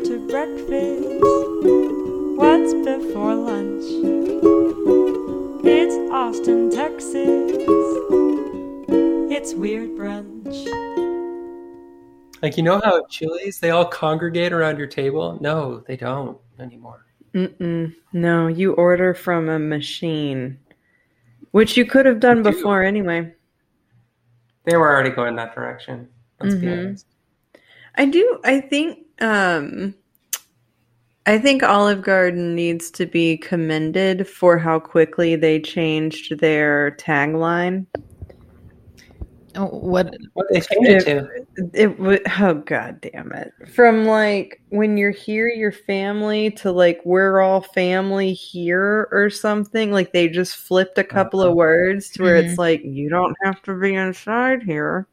after breakfast? What's before lunch? It's Austin, Texas. It's weird brunch. Like you know how at Chili's they all congregate around your table? No, they don't anymore. Mm-mm. No, you order from a machine, which you could have done You do. before anyway. They were already going that direction. Let's be Mhm. honest. I do. I think. Um, I think Olive Garden needs to be commended for how quickly they changed their tagline. Oh, What? What they changed it to? It would. Oh god damn it! From like when you're here, your family to like we're all family here or something. Like they just flipped a couple of words to where it's like you don't have to be inside here.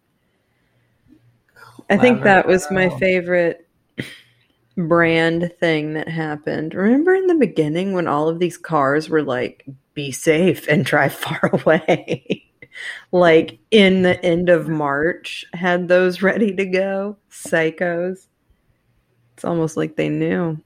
I think that was my favorite brand thing that happened. Remember in the beginning when all of these cars were like, be safe and drive far away? like in the end of March, had those ready to go. Psychos. It's almost like they knew.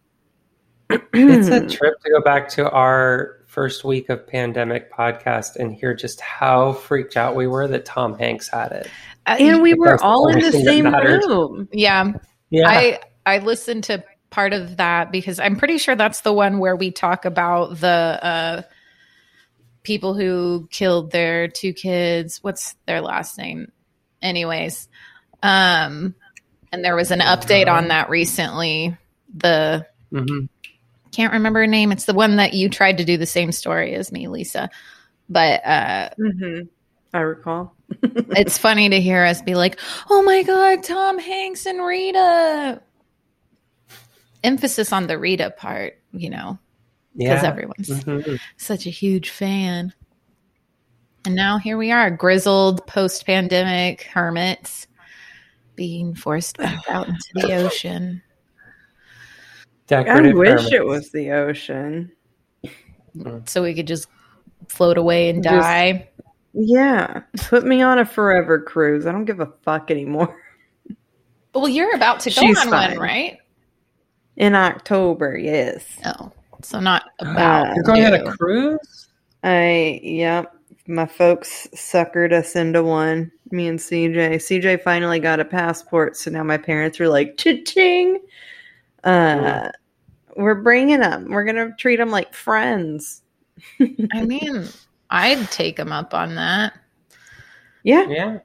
It's a trip to go back to our first week of pandemic podcast and hear just how freaked out we were that Tom Hanks had it. Uh, and we were all in the same room. yeah, Yeah. I I listened to part of that because I'm pretty sure that's the one where we talk about the uh, people who killed their two kids. What's their last name? Anyways, um, and there was an update on that recently. The Mhm. can't remember her name. It's the one that you tried to do the same story as me, Lisa. But uh, hmm I recall. it's funny to hear us be like, "Oh my god, Tom Hanks and Rita." Emphasis on the Rita part, you know, because Yeah. everyone's Mhm. such a huge fan. And now here we are, grizzled post-pandemic hermits being forced back out into the ocean. I Decorative wish hermits. it was the ocean. So we could just float away and Just- die. Yeah. Put me on a forever cruise. I don't give a fuck anymore. Well, you're about to go She's on fine. one, right? In October, yes. Oh, so not about. Uh, You're going on a cruise? I yep. My folks suckered us into one. Me and CJ. CJ finally got a passport, so now my parents are like, "Cha-ching!" Uh, we're bringing them. We're gonna treat them like friends. I mean, I'd take them up on that. Yeah, Yeah.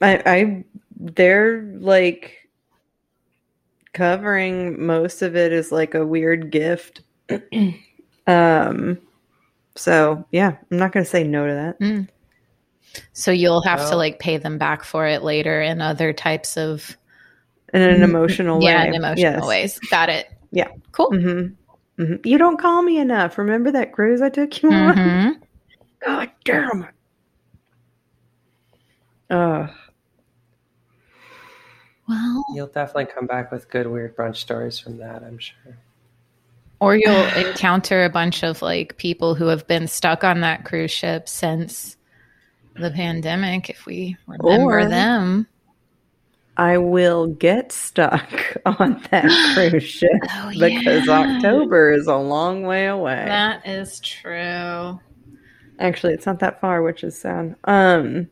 I, I they're like covering most of it is like a weird gift. um, so yeah, I'm not gonna say no to that. So you'll have to like pay them back for it later in other types of In an emotional way, yeah, in emotional Yes. ways. Got it. Yeah. Cool. Mm-hmm. hmm You don't call me enough. Remember that cruise I took you on? Mhm. God damn it. Ugh. Well, You'll definitely come back with good weird brunch stories from that, I'm sure. or you'll encounter a bunch of like people who have been stuck on that cruise ship since the pandemic, if we remember Or- them. I will get stuck on that cruise ship Oh, because yeah. October is a long way away. That is true. Actually, it's not that far, which is sad. Um,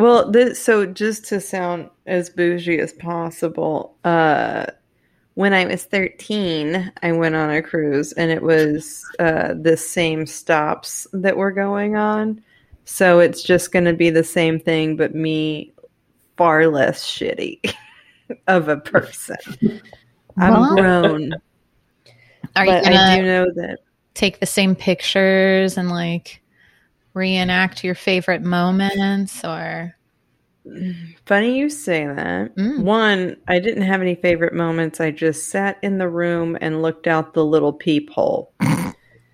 well, this, so just to sound as bougie as possible, uh, when I was 13, I went on a cruise and it was uh, the same stops that we're going on. So it's just going to be the same thing, but me far less shitty of a person. I'm What? grown, Are you but gonna I do know that take the same pictures and like reenact your favorite moments or Funny you say that. Mm. One, I didn't have any favorite moments. I just sat in the room and looked out the little peephole.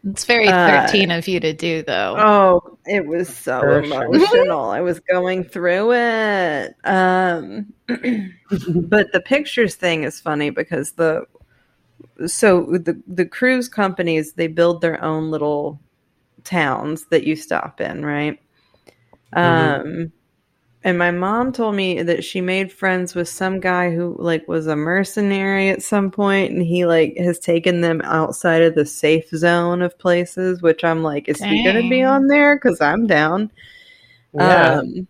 it's very Uh, 13 of you to do though. Oh, it was so For sure. emotional. I was going through it. Um, but the pictures thing is funny because the so the the cruise companies they build their own little towns that you stop in, right? Mhm. Um, and my mom told me that she made friends with some guy who like was a mercenary at some point and he like has taken them outside of the safe zone of places which i'm like is he gonna be on there because i'm down Yeah. um,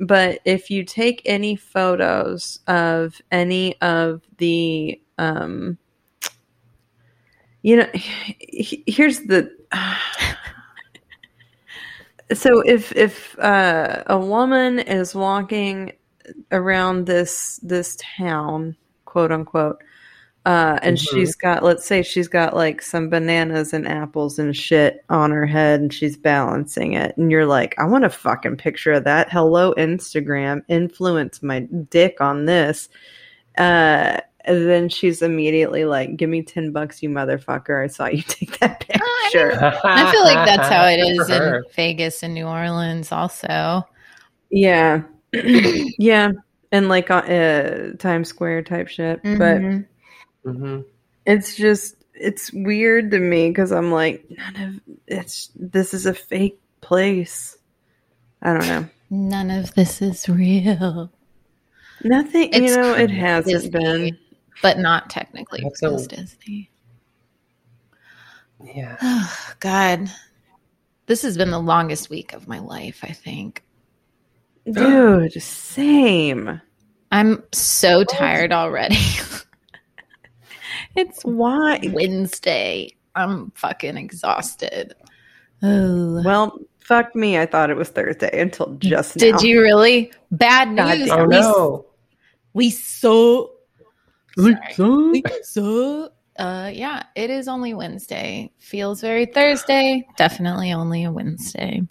but if you take any photos of any of the, um, you know, here's the. so if if uh, a woman is walking around this this town, quote unquote, uh, and Mhm. she's got, let's say, she's got like some bananas and apples and shit on her head, and she's balancing it, and you're like, I want a fucking picture of that. Hello, Instagram, influence my dick on this. Uh, and then she's immediately like, "Give me ten bucks, you motherfucker! I saw you take that I mean, picture." I feel like that's how it Good is for in. Vegas and New Orleans, also. yeah, yeah, and like uh, uh, Times Square type shit, but. Mhm. Mhm. it's just it's weird to me because I'm like none of it's this is a fake place. I don't know. none of this is real, Nothing, It's you know, it hasn't been. But not technically That's because a- Disney. Yeah. Oh, God, this has been the longest week of my life. I think Dude, same. I'm so tired already. it's Why? Wednesday. I'm fucking exhausted. Oh. Well, fuck me. I thought it was Thursday until just now. Did you really? Bad God news. damn. Oh we, no. we so sorry. we so uh yeah, it is only Wednesday. Feels very Thursday. Definitely only a Wednesday.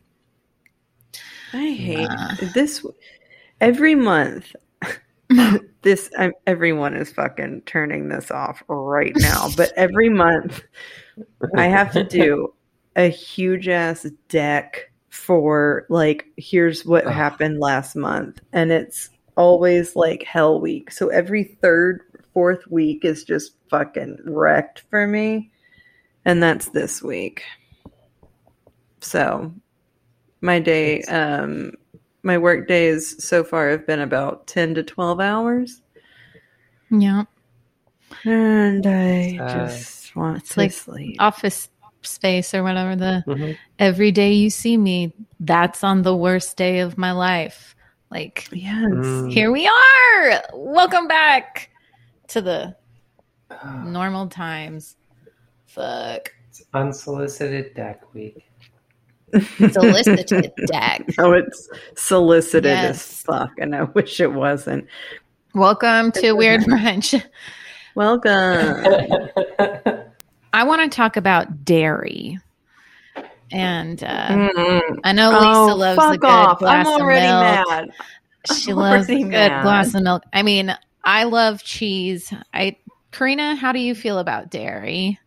I hate Nah. this. Every month, this I, everyone is fucking turning this off right now. But every month, I have to do a huge ass deck for like here's what Ugh. happened last month, and it's always like hell week. So every third, fourth week is just fucking wrecked for me, and that's this week. So my day, um, my work days so far have been about ten to twelve hours, Yeah. and I Sad. just want It's to like sleep. Office space or whatever the Mhm. every day you see me, that's on the worst day of my life. Like Yes. Mm. here we are. Welcome back to the normal times. Fuck. It's unsolicited deck week. Solicited deck. Oh, it's solicited as fuck, and I wish it wasn't. Welcome to Weird Brunch. Welcome. I want to talk about dairy. And uh, Mm. I know Lisa Oh, loves fuck a good off. glass I'm of already milk. mad. She I'm loves a good mad. glass of milk. I mean, I love cheese. I Karina, how do you feel about dairy?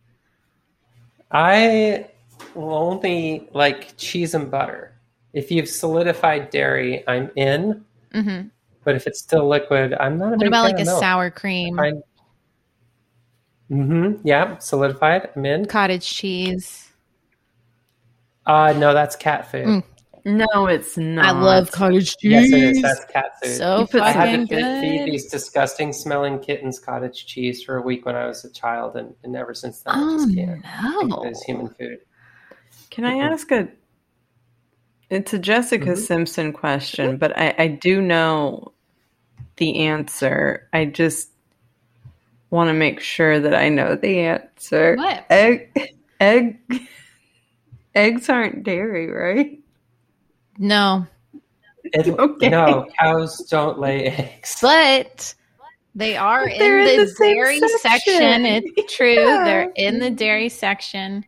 I will only like cheese and butter. If you've solidified dairy, I'm in. hmm But if it's still liquid, I'm not a What big about fan like a milk. sour cream, I- Mm-hmm. Yeah, solidified. I'm in. cottage cheese? Uh no, that's cat food. Mm. No, it's not. I love cottage cheese. Yes, it is. That's cat food. so You put- I had to feed, feed these disgusting smelling kittens cottage cheese for a week when I was a child, and, and ever since then I Oh just can't. think no! of it as human food. Can I ask a? It's a Jessica Mhm. Simpson question, but I, I do know the answer. I just want to make sure that I know the answer. What? Egg, egg, eggs aren't dairy, right? No, It, Okay. No, cows don't lay eggs. but they are But they're in in the, the dairy section. section. It's true. Yeah. They're in the dairy section.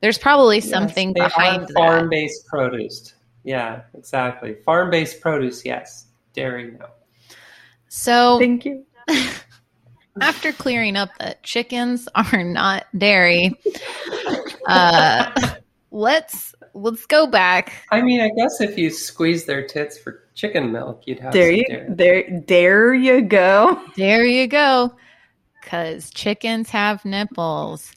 There's probably something They behind are that. farm-based produce. Yeah, exactly. Farm-based produce, yes. Dairy, no. So Thank you. after clearing up that chickens are not dairy, uh, let's let's go back. I mean, I guess if you squeeze their tits for chicken milk, you'd have There some you, dairy. there, there you go. There you go. Cause chickens have nipples.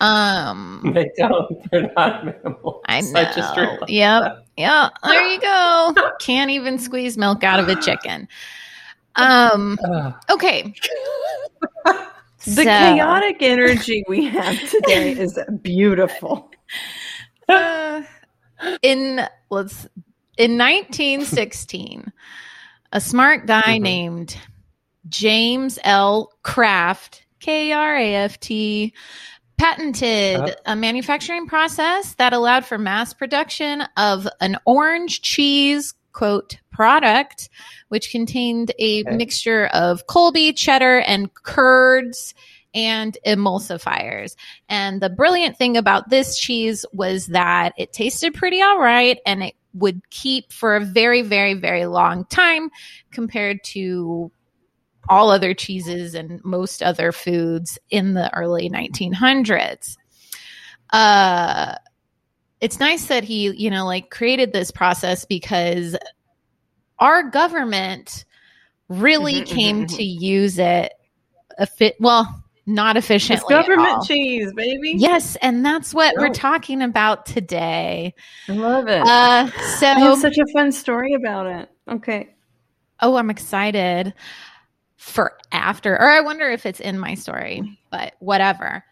Um They don't. They're not minimal. I Such a know. straight- Yep. Yeah, there you go. Can't even squeeze milk out of a chicken. Um. Okay. The So- chaotic energy we have today is beautiful. Uh, in let's in 1916 a smart guy Mhm. named james l kraft k-r-a-f-t patented Yep. a manufacturing process that allowed for mass production of an orange cheese quote product which contained a Okay. mixture of colby cheddar and curds and emulsifiers and the brilliant thing about this cheese was that it tasted pretty all right and it would keep for a very, very, very long time compared to all other cheeses and most other foods in the early 1900s. Uh, it's nice that he, you know, like created this process because our government really Mhm, mhm, came mhm. to use it. a fit well, not It's efficiently. at government cheese, baby. Yes, and that's what we're talking about today. I love it. Uh, so, I have such a fun story about it. Okay. oh, I'm excited for after, or I wonder if it's in my story, but whatever.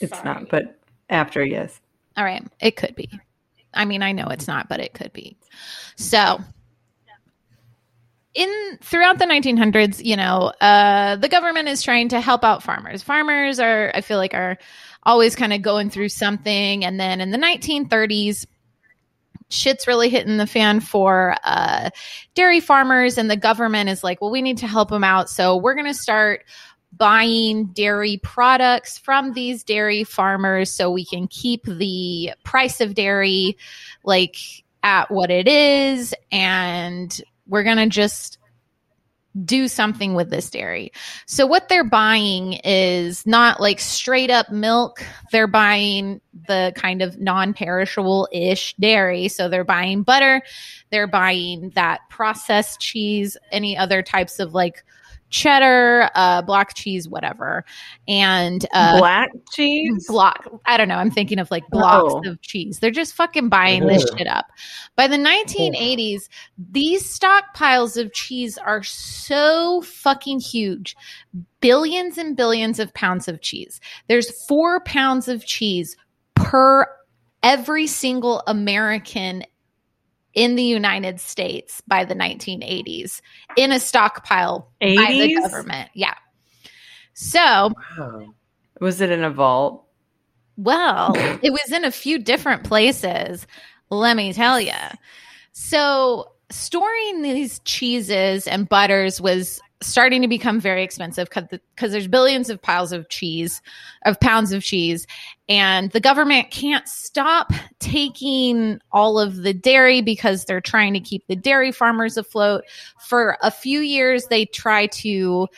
It's Sorry. not, but after, yes. All right, it could be. I mean, I know it's not, but it could be. So, in throughout the 1900s, you know, uh, the government is trying to help out farmers. Farmers are, I feel like, are always kind of going through something, and then in the 1930s. Shit's really hitting the fan for uh, dairy farmers, and the government is like, well, we need to help them out. So, we're going to start buying dairy products from these dairy farmers so we can keep the price of dairy like at what it is and we're going to just do something with this dairy. So what they're buying is not like straight up milk. They're buying the kind of non-perishable ish dairy. So they're buying butter, they're buying that processed cheese, any other types of like cheddar, uh, block cheese, whatever. And uh, Black cheese? block. I don't know. I'm thinking of like blocks Oh. of cheese. They're just fucking buying this shit up. By the 1980s, these stockpiles of cheese are so fucking huge. Billions and billions of pounds of cheese. There's four pounds of cheese per every single American in the United States by the 1980s in a stockpile by the government. Yeah. So Wow. Was it in a vault? well, it was in a few different places, let me tell you. So, storing these cheeses and butters was starting to become very expensive because there's billions of piles of cheese, of pounds of cheese, and the government can't stop taking all of the dairy because they're trying to keep the dairy farmers afloat. For a few years, they try to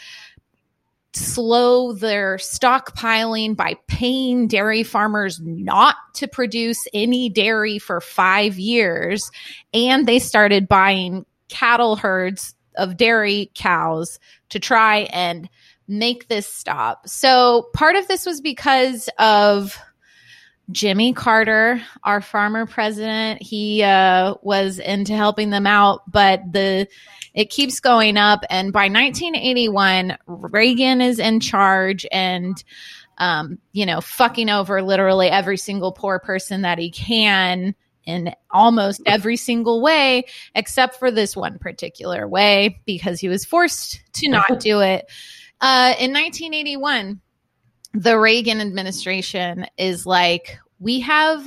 slow their stockpiling by paying dairy farmers not to produce any dairy for five years. And they started buying cattle herds of dairy cows to try and make this stop. So part of this was because of Jimmy Carter, our farmer president. He uh, was into helping them out, but the it keeps going up. And by 1981, Reagan is in charge and, um, you know, fucking over literally every single poor person that he can in almost every single way, except for this one particular way because he was forced to not do it. Uh, in 1981, the Reagan administration is like, we have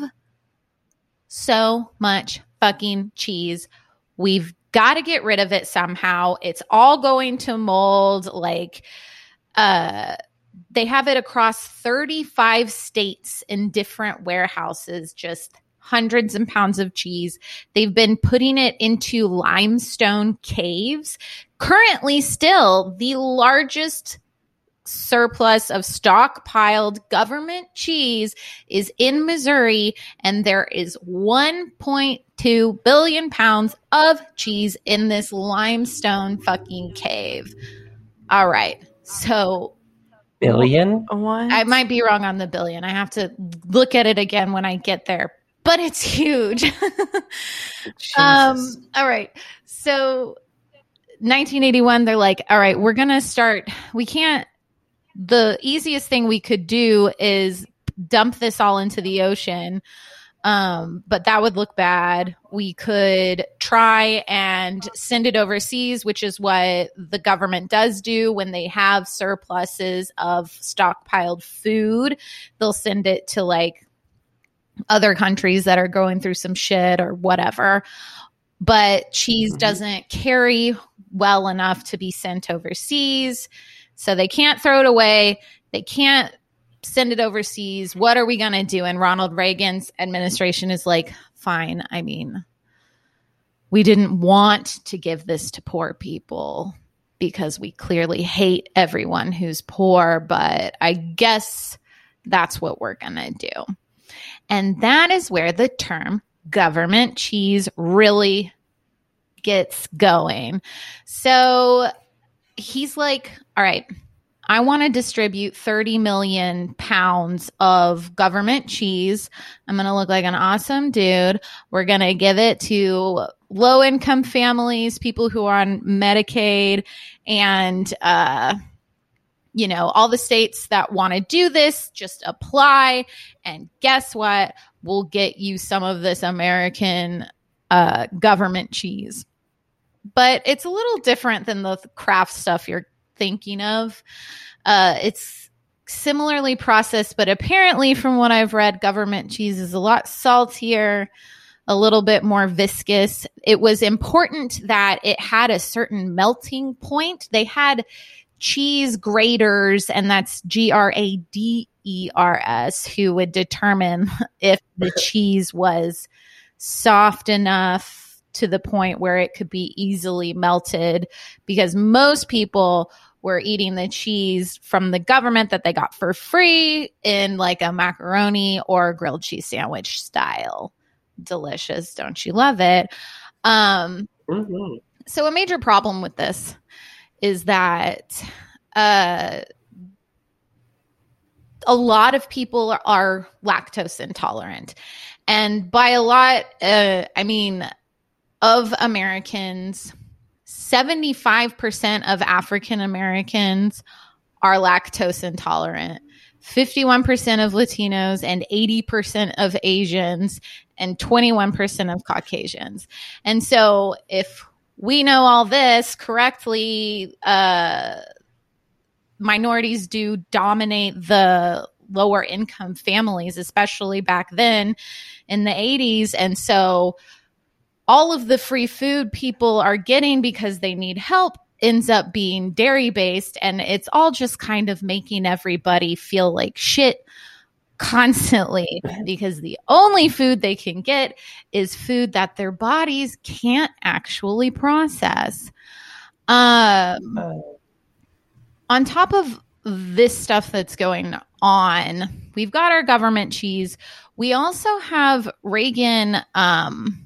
so much fucking cheese. We've got to get rid of it somehow. It's all going to mold. Like, uh, they have it across 35 states in different warehouses, just hundreds and pounds of cheese. They've been putting it into limestone caves. Currently, still the largest surplus of stockpiled government cheese is in Missouri, and there is 1.2 billion pounds of cheese in this limestone fucking cave. All right. So Billion? What? I might be wrong on the billion. I have to look at it again when I get there. But it's huge. Um, all right. So 1981, they're like, all right, we're going to start. We can't, the easiest thing we could do is dump this all into the ocean. Um, but that would look bad. We could try and send it overseas, which is what the government does do when they have surpluses of stockpiled food. They'll send it to like other countries that are going through some shit or whatever. But cheese Mhm. doesn't carry well enough to be sent overseas. So they can't throw it away. They can't send it overseas. What are we going to do? And Ronald Reagan's administration is like, fine. I mean, we didn't want to give this to poor people because we clearly hate everyone who's poor, but I guess that's what we're going to do. And that is where the term government cheese really gets going. So he's like, all right, I want to distribute 30 million pounds of government cheese. I'm going to look like an awesome dude. We're going to give it to low income families, people who are on Medicaid, and, uh, you know, all the states that want to do this, just apply. And guess what? We'll get you some of this American uh, government cheese. But it's a little different than the Kraft stuff you're thinking of. Uh, it's similarly processed, but apparently, from what I've read, government cheese is a lot saltier, a little bit more viscous. It was important that it had a certain melting point. They had cheese graters, and that's G R A D E R S, who would determine if the cheese was soft enough to the point where it could be easily melted because most people were eating the cheese from the government that they got for free in like a macaroni or grilled cheese sandwich style. Delicious, don't you love it? Um, Mhm. so a major problem with this is that uh, a lot of people are, lactose intolerant. And by a lot uh, i mean of americans 75% of african americans are lactose intolerant. 51% of latinos and 80% of asians and 21% of caucasians. And so if we know all this correctly uh, minorities do dominate the lower income families especially back then in the 80s and so all of the free food people are getting because they need help ends up being dairy based and it's all just kind of making everybody feel like shit constantly because the only food they can get is food that their bodies can't actually process. Um, Uh, on top of this stuff that's going on, we've got our government cheese. We also have Reagan. Um,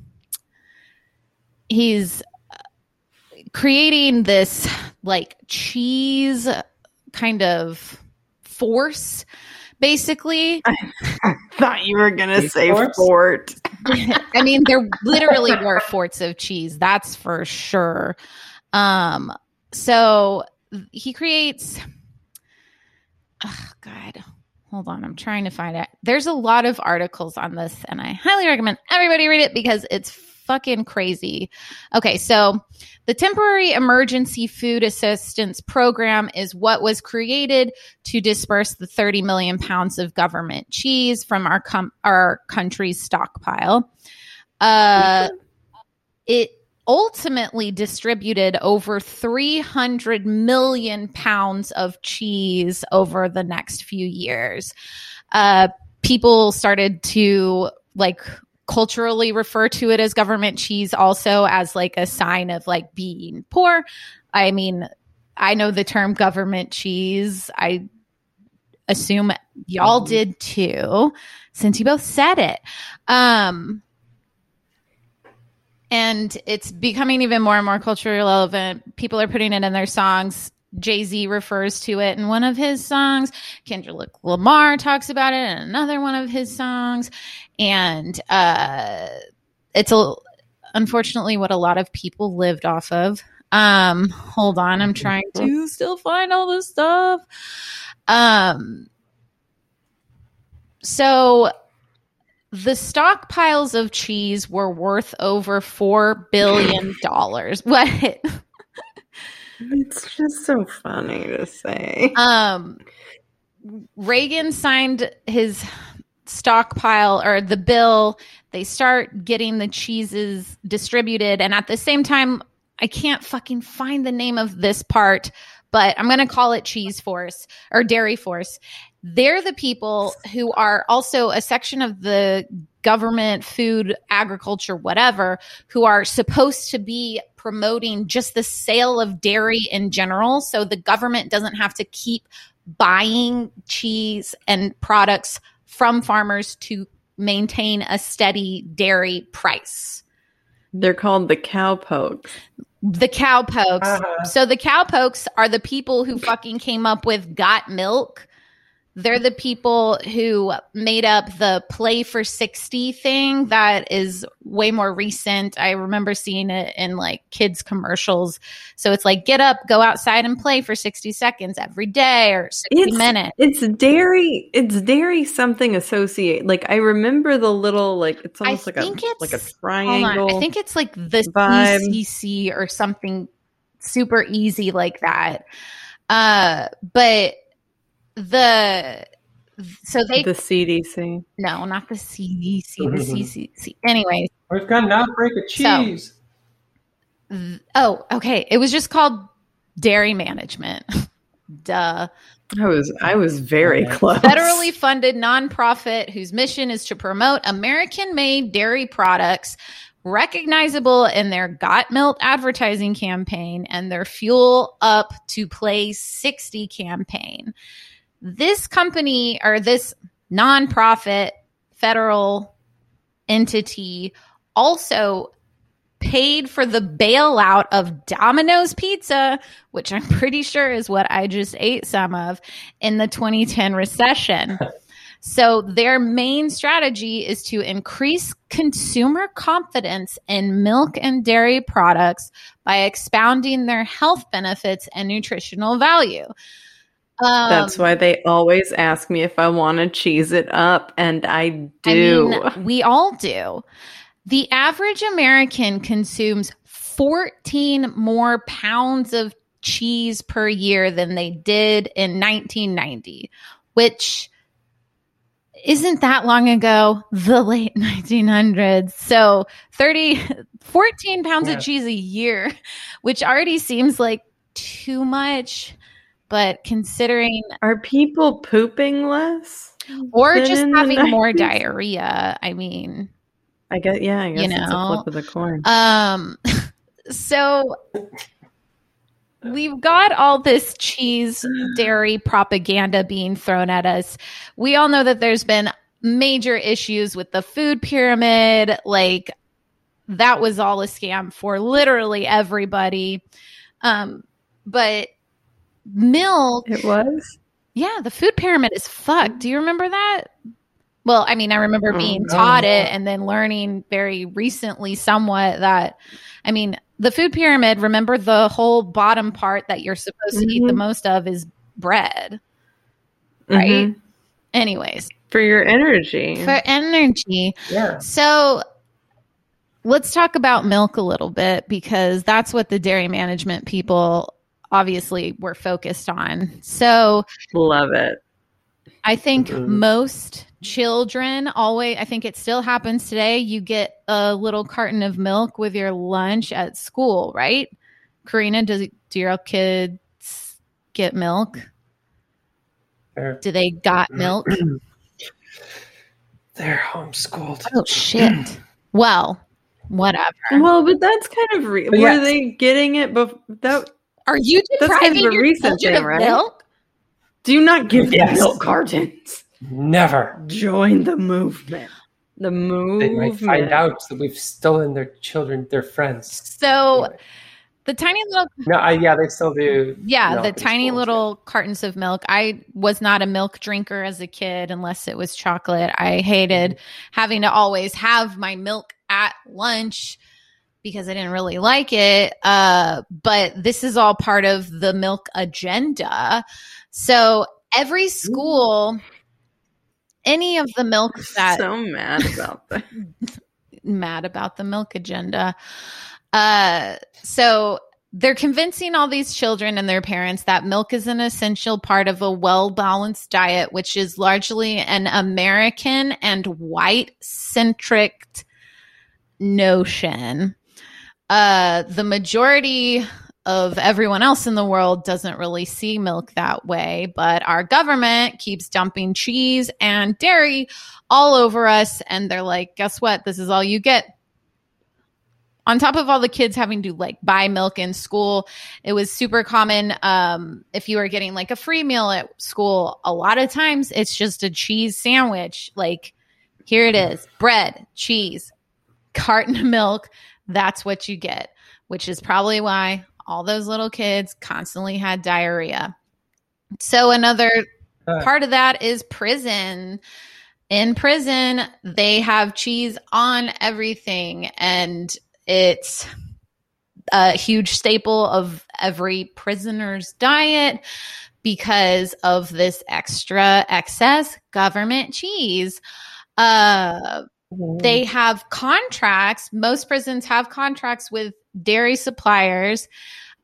he's creating this like cheese kind of force, basically. I Thought you were gonna say force? fort. I mean, there literally were forts of cheese. That's for sure. Um, so he creates. Oh God, hold on. I'm trying to find it. There's a lot of articles on this, and I highly recommend everybody read it because it's fucking crazy. Okay, so the Temporary Emergency Food Assistance Program is what was created to disperse the 30 million pounds of government cheese from our com- our country's stockpile. Uh, it ultimately distributed over 300 million pounds of cheese over the next few years. Uh, people started to like culturally refer to it as government cheese also as like a sign of like being poor. I mean, I know the term government cheese. I assume y'all Mhm. did too, since you both said it. Um, and it's becoming even more and more culturally relevant. People are putting it in their songs. Jay Z refers to it in one of his songs. Kendrick Lamar talks about it in another one of his songs. And uh, it's a, unfortunately what a lot of people lived off of. Um, hold on, I'm trying to still find all this stuff. Um, so the stockpiles of cheese were worth over four billion dollars. What? It's just so funny to say. Um, Reagan signed his stockpile or the bill. They start getting the cheeses distributed, and at the same time, I can't fucking find the name of this part, but I'm going to call it Cheese Force or Dairy Force. They're the people who are also a section of the government, food, agriculture, whatever, who are supposed to be promoting just the sale of dairy in general. So the government doesn't have to keep buying cheese and products from farmers to maintain a steady dairy price. They're called the cowpokes. The cowpokes. Uh-huh. So the cowpokes are the people who fucking came up with got milk. They're the people who made up the play for 60 thing that is way more recent. I remember seeing it in like kids commercials. So it's like get up, go outside and play for 60 seconds every day or 60 It's- minutes. It's dairy. It's dairy something associate. Like I remember the little like it's I almost like a think it's- like a Hold triangle. on. I think it's like the vibe. CCC or something super easy like that. Uh, but the so they the CDC. no, not the CDC, the Mhm. CCC. Anyways, We've got an outbreak of So- cheese. th- oh, okay. It was just called dairy management. Duh. I was I was very close. federally funded nonprofit whose mission is to promote American made dairy products recognizable in their Got Milk advertising campaign and their Fuel Up to Play 60 campaign. This company or this nonprofit federal entity also paid for the bailout of Domino's Pizza, which I'm pretty sure is what I just ate some of in the 2010 recession. So their main strategy is to increase consumer confidence in milk and dairy products by expounding their health benefits and nutritional value. Um, That's why they always ask me if I want to cheese it up, and I do. I mean, we all do. The average American consumes 14 more pounds of cheese per year than they did in 1990, which isn't that long ago, the late 1900s. So 30, 14 pounds Yeah. of cheese a year, which already seems like too much. But considering, Are people pooping less? or just having more diarrhea, I mean, I guess yeah. I guess it's know, a flip of the coin. Um, so we've got all this cheese dairy propaganda being thrown at us. We all know that there's been major issues with the food pyramid. Like that was all a scam for literally everybody. Um, but milk It was. yeah, the food pyramid is fucked. Do you remember that? Well, I mean, I remember Oh, being no. taught it and then learning very recently somewhat that I mean, the food pyramid, remember the whole bottom part that you're supposed to eat the Mhm. most of is bread, right? Mhm. Anyways, For your energy. for energy. Yeah. So let's talk about milk a little bit because that's what the dairy management people obviously we're focused on. So Love it. I think Mhm. most children always, I think it still happens today. You get a little carton of milk with your lunch at school, right? Karina, does do your kids get milk? They're, Do they got milk? they're homeschooled. oh shit. Well, whatever. Well, but that's kind of re- But were yes. they getting it before that? Are you That's kind depriving a your recent children thing, of right? milk? Do not give them milk cartons. Never. Join the movement. The movement. They might find out that we've stolen their children, their friends. So Anyway. The tiny little No, I, yeah, they still do. yeah, the tiny schools, little cartons of milk. I was not a milk drinker as a kid unless it was chocolate. I hated mm-hmm. having to always have my milk at lunch because I didn't really like it. Uh, but this is all part of the milk agenda. So every school, any of the milk that so mad about that. mad about the milk agenda. Uh, so they're convincing all these children and their parents that milk is an essential part of a well balanced diet, which is largely an American and white centric notion. Uh, the majority of everyone else in the world doesn't really see milk that way, but our government keeps dumping cheese and dairy all over us. And they're like, guess what? This is all you get. On top of all the kids having to like buy milk in school, it was super common. Um, if you were getting like a free meal at school, a lot of times it's just a cheese sandwich. Like, here it is bread, cheese, carton of milk. That's what you get, which is probably why all those little kids constantly had diarrhea. So, another Uh. part of that is prison. In prison, they have cheese on everything, and it's a huge staple of every prisoner's diet because of this extra excess government cheese. Uh, they have contracts. Most prisons have contracts with dairy suppliers.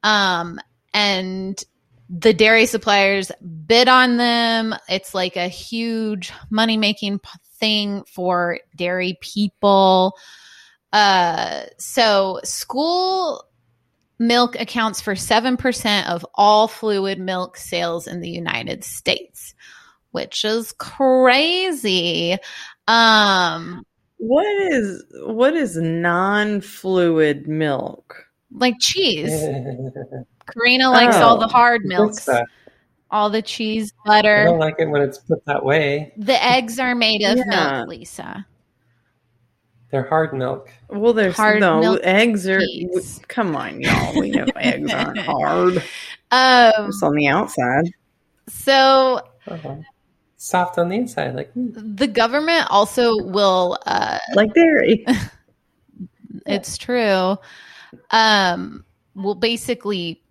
Um, and the dairy suppliers bid on them. It's like a huge money making thing for dairy people. Uh, so school milk accounts for 7% of all fluid milk sales in the United States, which is crazy. Um, What is what is non-fluid milk? like cheese. Karina likes Oh. all the hard Good milks, all the cheese, butter. I don't like it when it's put that way. The eggs are made of Yeah. milk, Lisa. They're hard milk. Well, there's Hard no milk eggs are. cheese. Come on, y'all. We know eggs aren't hard. Um, Just on the outside. so Uh-huh. Soft on the inside, like mm. the government also will uh, Like dairy. it's true um will basically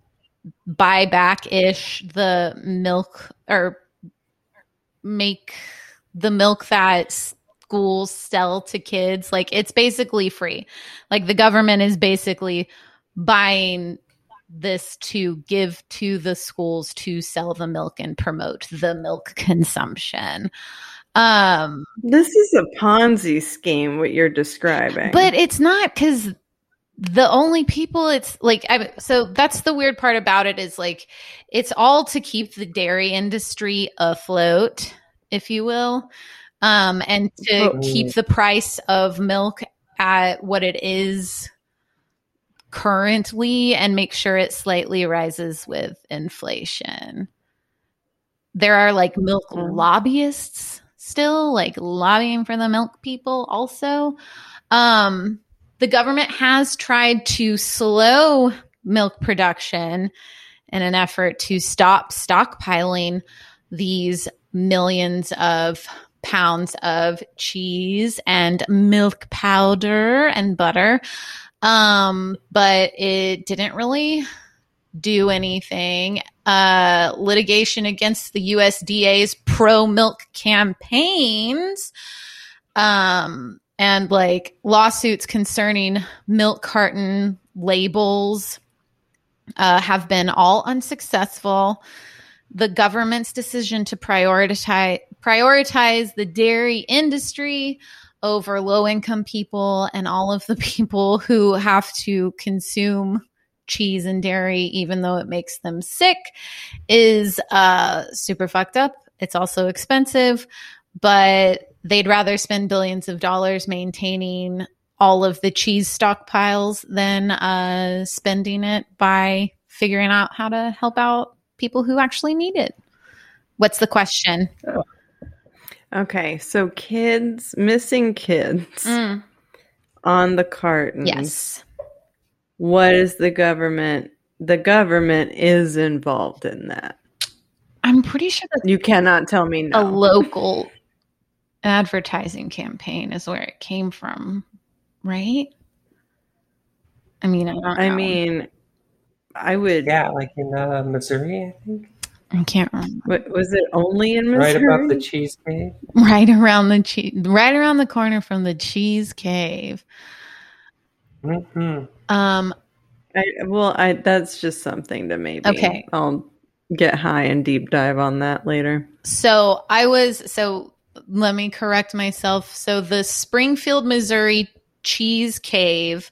buy back ish the milk or make the milk that schools sell to kids like it's basically free like the government is basically buying this to give to the schools to sell the milk and promote the milk consumption um This is a Ponzi scheme, what you're describing. but it's not because the only people it's like I, so that's the weird part about it is like it's all to keep the dairy industry afloat if you will um and to Oh. keep the price of milk at what it is currently and make sure it slightly rises with inflation. There are like milk Mhm. lobbyists still like lobbying for the milk people also. Um the government has tried to slow milk production in an effort to stop stockpiling these millions of pounds of cheese and milk powder and butter um but it didn't really do anything uh litigation against the USDA's pro milk campaigns um and like lawsuits concerning milk carton labels uh, have been all unsuccessful. The government's decision to prioritize prioritize the dairy industry over low income people and all of the people who have to consume cheese and dairy even though it makes them sick is uh, super fucked up. It's also expensive, but they'd rather spend billions of dollars maintaining all of the cheese stockpiles than uh, spending it by figuring out how to help out people who actually need it. What's the question? Okay, so kids, missing kids Mm, on the cartons. yes. what is the government? The government is involved in that. I'm pretty sure that You cannot tell me a local advertising campaign is where it came from, right? I mean, I don't I know. mean, I would. Yeah, like in uh, Missouri, I think. I can't remember. What, was it only in Missouri? Right Missouri? above the cheese cave. Right around the cheese, right around the corner from the cheese cave. hmm Um, I, well, I that's just something to maybe. Okay. I'll get high and deep dive on that later. So I was so let me correct myself. So the Springfield, Missouri cheese cave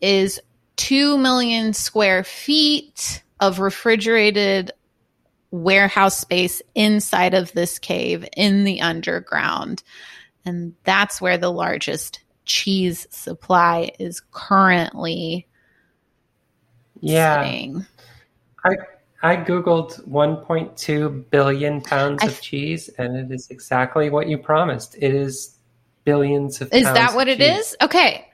is 2 million square feet of refrigerated warehouse space inside of this cave in the underground. And that's where the largest cheese supply is currently Yeah, sitting. I I googled 1.2 billion pounds I of cheese, and it is exactly what you promised. It is billions of. Is that what it is? Okay.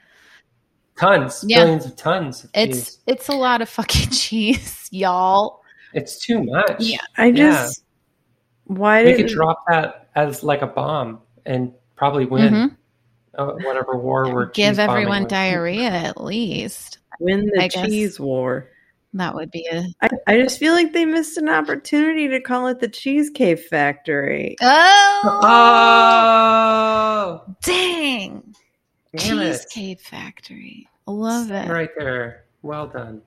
Tons, Yeah. billions of tons of It's cheese. it's a lot of fucking cheese, y'all. It's too much. Yeah. I Yeah. just. Why we did could drop that as like a bomb and probably win Mhm. uh, whatever war we're Give everyone with. diarrhea at least. win the I guess. cheese war? That would be a I, I just feel like they missed an opportunity to call it the Cheesecake Factory. oh, Oh, dang damn it! cheesecake factory. I love it. Right there. Well done.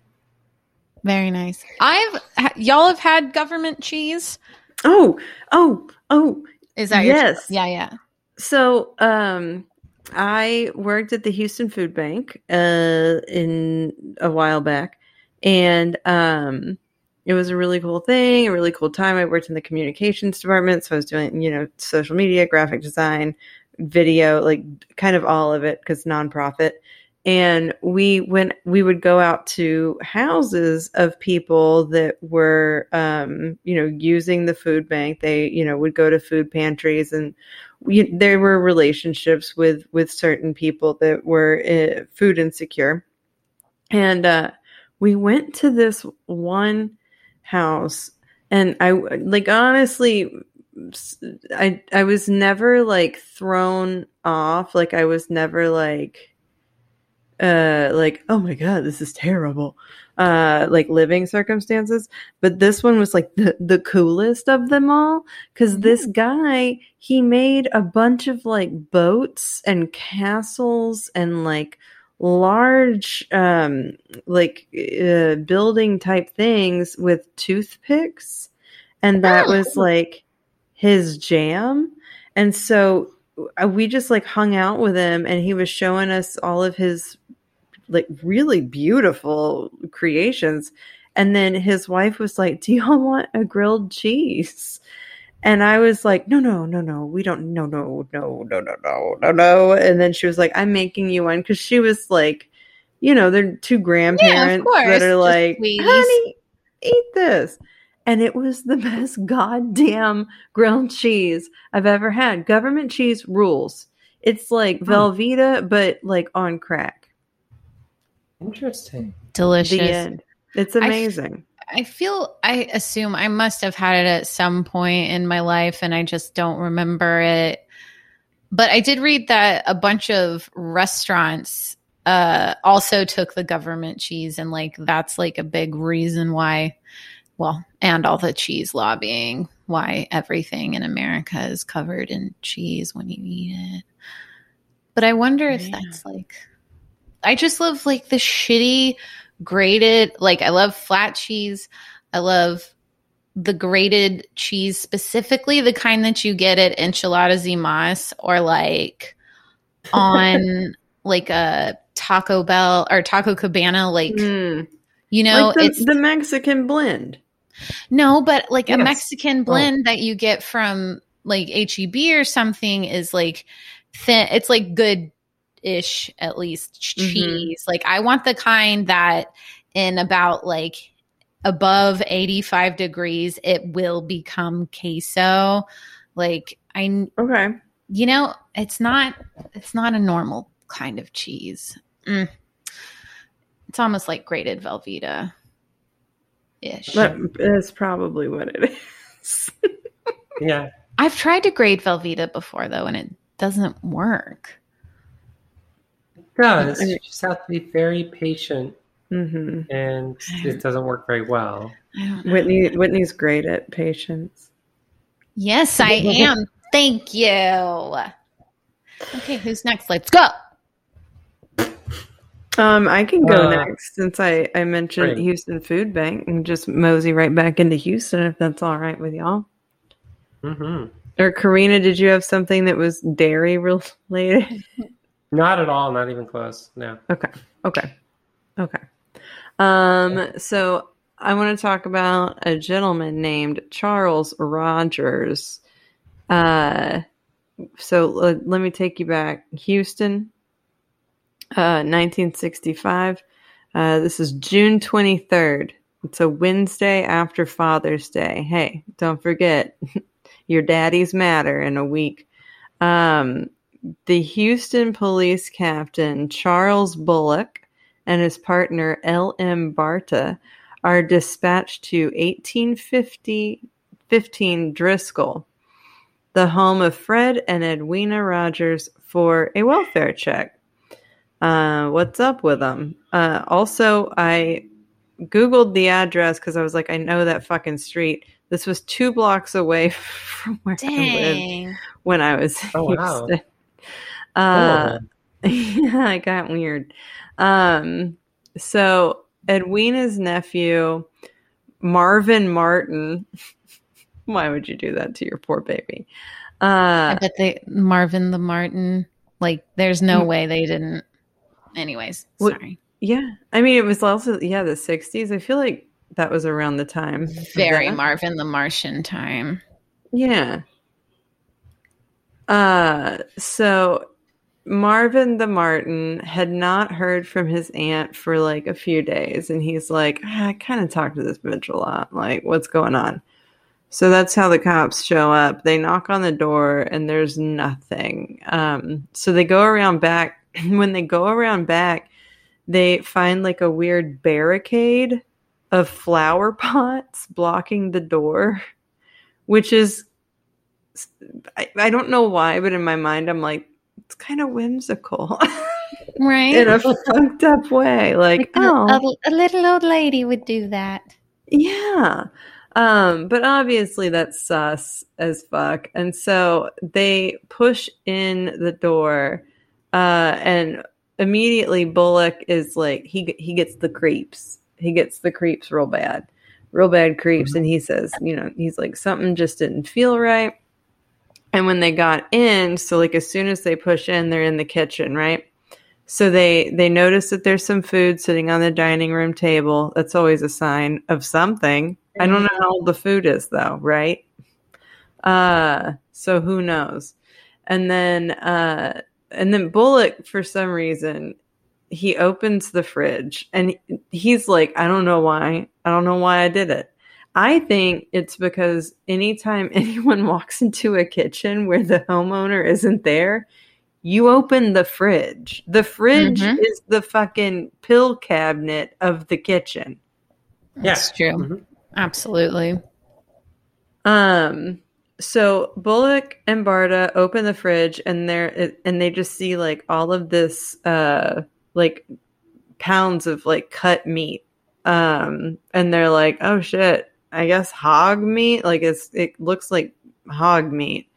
Very nice. I've y'all have had government cheese. Oh, oh, oh. Is that Yes. your? Yeah, yeah. So, um, I worked at the Houston Food Bank uh, in a while back, and um, it was a really cool thing, a really cool time. I worked in the communications department, so I was doing, you know, social media, graphic design, video, like kind of all of it because nonprofit. And we went, we would go out to houses of people that were, um, you know, using the food bank. They, you know, would go to food pantries and we, there were relationships with with certain people that were uh, food insecure and uh we went to this one house and i like honestly i i was never like thrown off like i was never like uh like oh my god this is terrible uh like living circumstances. But this one was like the the coolest of them all because this guy he made a bunch of like boats and castles and like large um like uh, building type things with toothpicks. And that was like his jam. And so uh, we just like hung out with him and he was showing us all of his like really beautiful creations and then his wife was like do y'all want a grilled cheese and I was like, no, no, no, no, we don't, no, no, no, no, no, no, no, no. And then she was like, I'm making you one because she was like, you know, they're two grandparents course, that are like, sweeties. honey, eat this. And it was the best goddamn grilled cheese I've ever had. Government cheese rules. It's like Velveeta, but like on crack. Interesting. Delicious. The end. It's I f- amazing. I feel I assume I must have had it at some point in my life and I just don't remember it. But I did read that a bunch of restaurants uh also took the government cheese and like that's like a big reason why well, and all the cheese lobbying, why everything in America is covered in cheese when you eat it. But I wonder if Yeah. that's like I just love like the shitty grated like I love flat cheese. I love the grated cheese specifically the kind that you get at enchiladas y mas or like on like a Taco Bell or Taco Cabana like Mm. you know like the, it's the Mexican blend. no, but like a Mexican blend that you get from like HEB or something is like thin. It's like good ish, at least ch- Mhm. cheese. Like I want the kind that in about like above 85 degrees, it will become queso. Like I, Okay. you know, it's not, it's not a normal kind of cheese. Mm. It's almost like grated Velveeta ish. That is probably what it is. Yeah. I've tried to grate Velveeta before though, and it doesn't work. It does. You just have to be very patient hmm and it doesn't work very well. I don't know. Whitney Whitney's great at patience. Yes, I am. Thank you. Okay, who's next? Let's go. Um, I can go Uh, next since I I mentioned great. Houston Food Bank and just mosey right back into Houston if that's all right with y'all. hmm Or Karina, did you have something that was dairy related? Not at all. Not even close. No. Okay. Okay. Okay. Um, so I want to talk about a gentleman named Charles Rogers. Uh, so let, let me take you back. Houston, uh, 1965. Uh, this is June 23rd. It's a Wednesday after Father's Day. Hey, don't forget, your daddies matter in a week. Um, the Houston police captain, Charles Bullock, and his partner, L.M. Barta, are dispatched to 1850 15 Driscoll, the home of Fred and Edwina Rogers, for a welfare check. Uh, what's up with them? Uh, also, I Googled the address because I was like, I know that fucking street. This was two blocks away from where I lived when I was in Oh, wow. Uh, yeah, it got weird. Um, so Edwina's nephew, Marvin Martin. Why would you do that to your poor baby? I Uh, bet they Marvin the Martin. Like, there's no Mm. way they didn't. Anyways, sorry. yeah, I mean, it was also yeah the '60s. I feel like that was around the time. Very. Marvin the Martian time. Yeah. Uh so Marvin the Martin had not heard from his aunt for like a few days and he's like, "Ah, I kind of talked to this bitch a lot. Like, what's going on? So that's how the cops show up. They knock on the door and there's nothing. Um, so they go around back. when they go around back, they find like a weird barricade of flower pots blocking the door, which is I, I don't know why, but in my mind, I'm like, it's kind of whimsical Right? in a fucked up way. Like, oh, a, a little old lady would do that. yeah. Um, but obviously that's sus as fuck. And so they push in the door, uh, and immediately Bullock is like, he, he gets the creeps. He gets the creeps real bad, real bad creeps. And he says, you know, he's like, something just didn't feel right. And when they got in, so like as soon as they push in, they're in the kitchen, right? So they they notice that there's some food sitting on the dining room table. That's always a sign of something. I don't know how old the food is though, right? Uh so who knows? And then uh and then Bullock for some reason he opens the fridge and he's like, I don't know why. I don't know why I did it. I think it's because anytime anyone walks into a kitchen where the homeowner isn't there, you open the fridge. The fridge Mhm. is the fucking pill cabinet of the kitchen. That's true. Mhm. Absolutely. Um so Bullock and Barta open the fridge and they're and they just see like all of this uh like pounds of like cut meat. Um and they're like, "Oh shit, I guess hog meat? Like it's it looks like hog meat."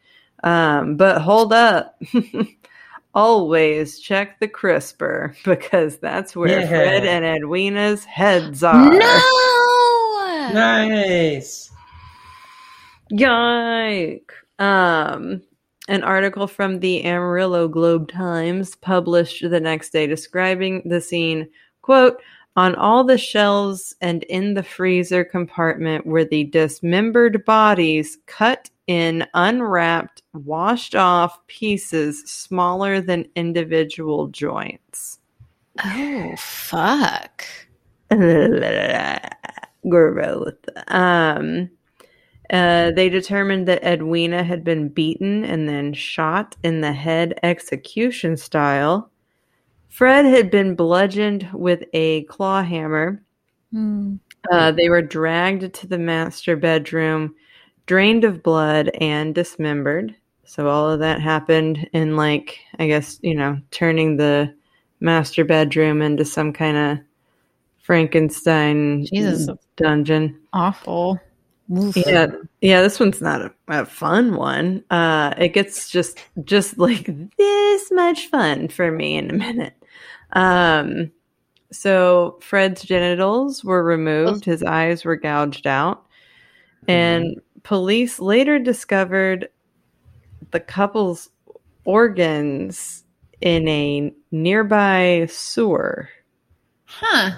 Um but hold up. Always check the crisper because that's where Yeah. Fred and Edwina's heads are. No! Nice. Yike. Um, an article from the Amarillo Globe Times published the next day describing the scene, quote, on all the shelves and in the freezer compartment were the dismembered bodies cut in unwrapped, washed off pieces smaller than individual joints. Oh, fuck. Growth. Um, uh, they determined that Edwina had been beaten and then shot in the head execution style. Fred had been bludgeoned with a claw hammer. Hmm. Uh, they were dragged to the master bedroom, drained of blood, and dismembered. So all of that happened in like I guess you know turning the master bedroom into some kind of Frankenstein Jesus. dungeon. Awful. Yeah, yeah. This one's not a, a fun one. Uh, it gets just just like this much fun for me in a minute. Um, so Fred's genitals were removed. His eyes were gouged out, and police later discovered the couple's organs in a nearby sewer. Huh.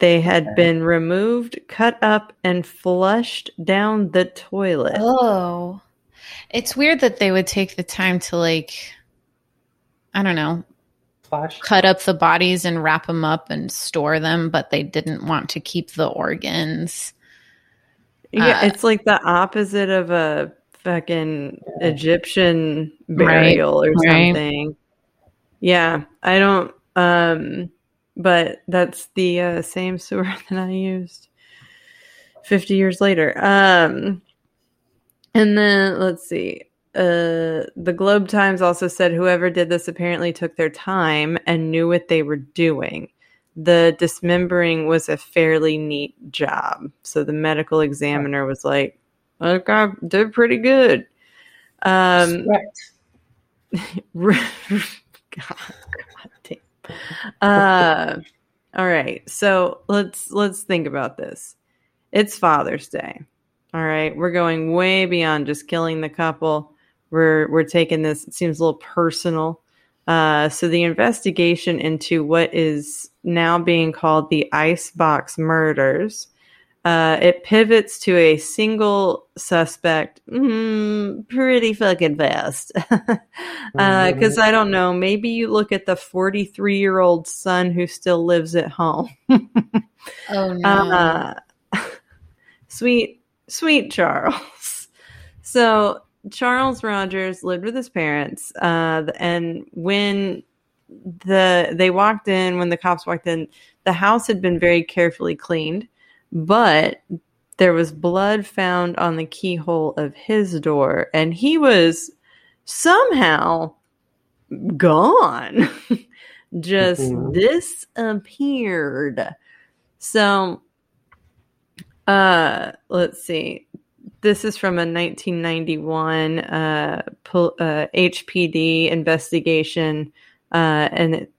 They had been removed, cut up, and flushed down the toilet. Oh. It's weird that they would take the time to like I don't know, Flash. cut up the bodies and wrap them up and store them, but they didn't want to keep the organs. Yeah, Uh, it's like the opposite of a fucking Egyptian burial or right. something. Yeah, I don't. Um, but that's the uh, same sewer that I used fifty years later. Um, and then let's see. Uh, the Globe Times also said whoever did this apparently took their time and knew what they were doing. The dismembering was a fairly neat job. So the medical examiner was like, okay, did pretty good. Um, Respect. God. Uh, all right. So let's let's think about this. It's Father's Day. All right. We're going way beyond just killing the couple. We're we're taking this. It seems a little personal. Uh, so the investigation into what is now being called the Icebox murders. Uh, it pivots to a single suspect mm, pretty fucking fast. Because I don't know, maybe you look at the 43 year old son who still lives at home. Oh no. Uh, sweet, sweet Charles. So Charles Rogers lived with his parents, uh, and when the they walked in, when the cops walked in, the house had been very carefully cleaned, but there was blood found on the keyhole of his door, and he was somehow gone, just Mhm. disappeared. So, uh, let's see. This is from a 1991 uh, pol- uh, HPD investigation, uh, and it,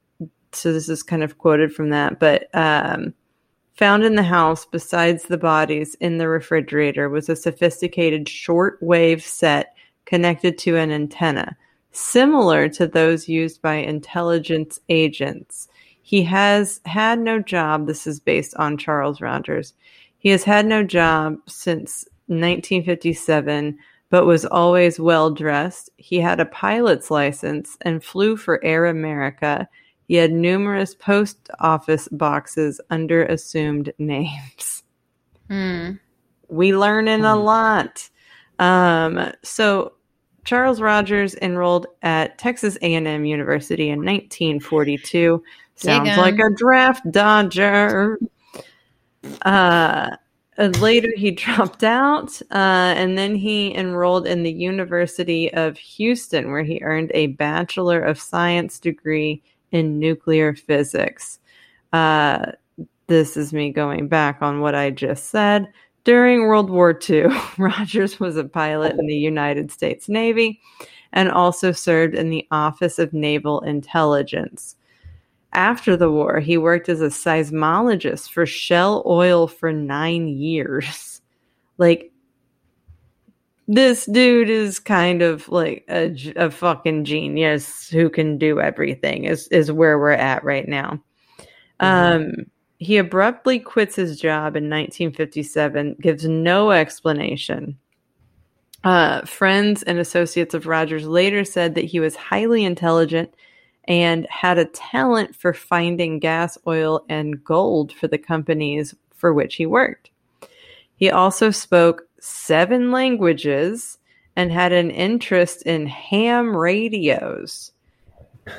so this is kind of quoted from that. But um, found in the house, besides the bodies in the refrigerator, was a sophisticated short-wave set connected to an antenna, similar to those used by intelligence agents. He has had no job. This is based on Charles Rogers. He has had no job since 1957, but was always well dressed. He had a pilot's license and flew for Air America. He had numerous post office boxes under assumed names. Hmm. We learning a Hmm. lot. Um, so Charles Rogers enrolled at Texas A&M University in 1942. Sounds like a draft dodger. Uh, later he dropped out, uh, and then he enrolled in the University of Houston, where he earned a Bachelor of Science degree in nuclear physics. Uh, this is me going back on what I just said. During World War II, Rogers was a pilot in the United States Navy and also served in the Office of Naval Intelligence. After the war, he worked as a seismologist for Shell Oil for nine years. Like, this dude is kind of like a fucking genius who can do everything, is, is where we're at right now. Um, he abruptly quits his job in 1957, gives no explanation. Uh, friends and associates of Rogers later said that he was highly intelligent and had a talent for finding gas, oil, and gold for the companies for which he worked. He also spoke seven languages and had an interest in ham radios.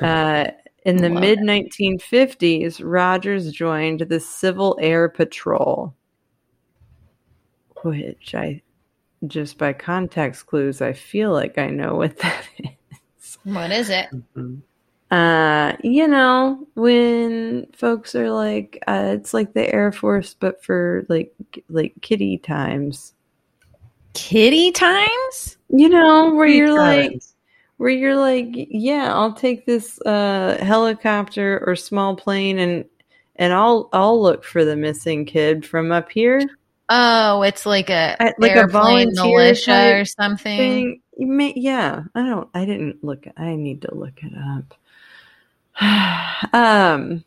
Uh, In the mid 1950s, Rogers joined the Civil Air Patrol, which I, just by context clues, I feel like I know what that is. What is it? Mhm. Uh, you know, when folks are like, uh, it's like the Air Force, but for like like kitty times. Kitty times? You know, where you're like, where you're like, yeah, I'll take this uh, helicopter or small plane and and I'll I'll look for the missing kid from up here. Oh, it's like a I- like a airplane volunteer militia or something. Thing. You may, yeah, I don't. I didn't look. I need to look it up. um.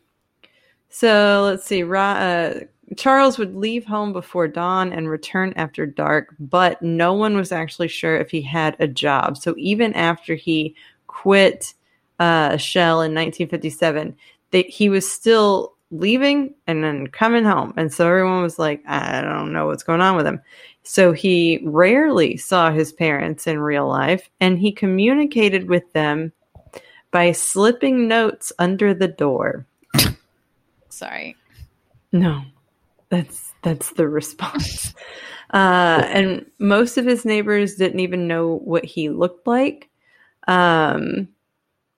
So let's see. Ra- uh, Charles would leave home before dawn and return after dark, but no one was actually sure if he had a job. So even after he quit uh, Shell in 1957, they, he was still leaving and then coming home. And so everyone was like, I don't know what's going on with him. So he rarely saw his parents in real life and he communicated with them by slipping notes under the door. Sorry. No, that's that's the response. Uh, and most of his neighbors didn't even know what he looked like. Um,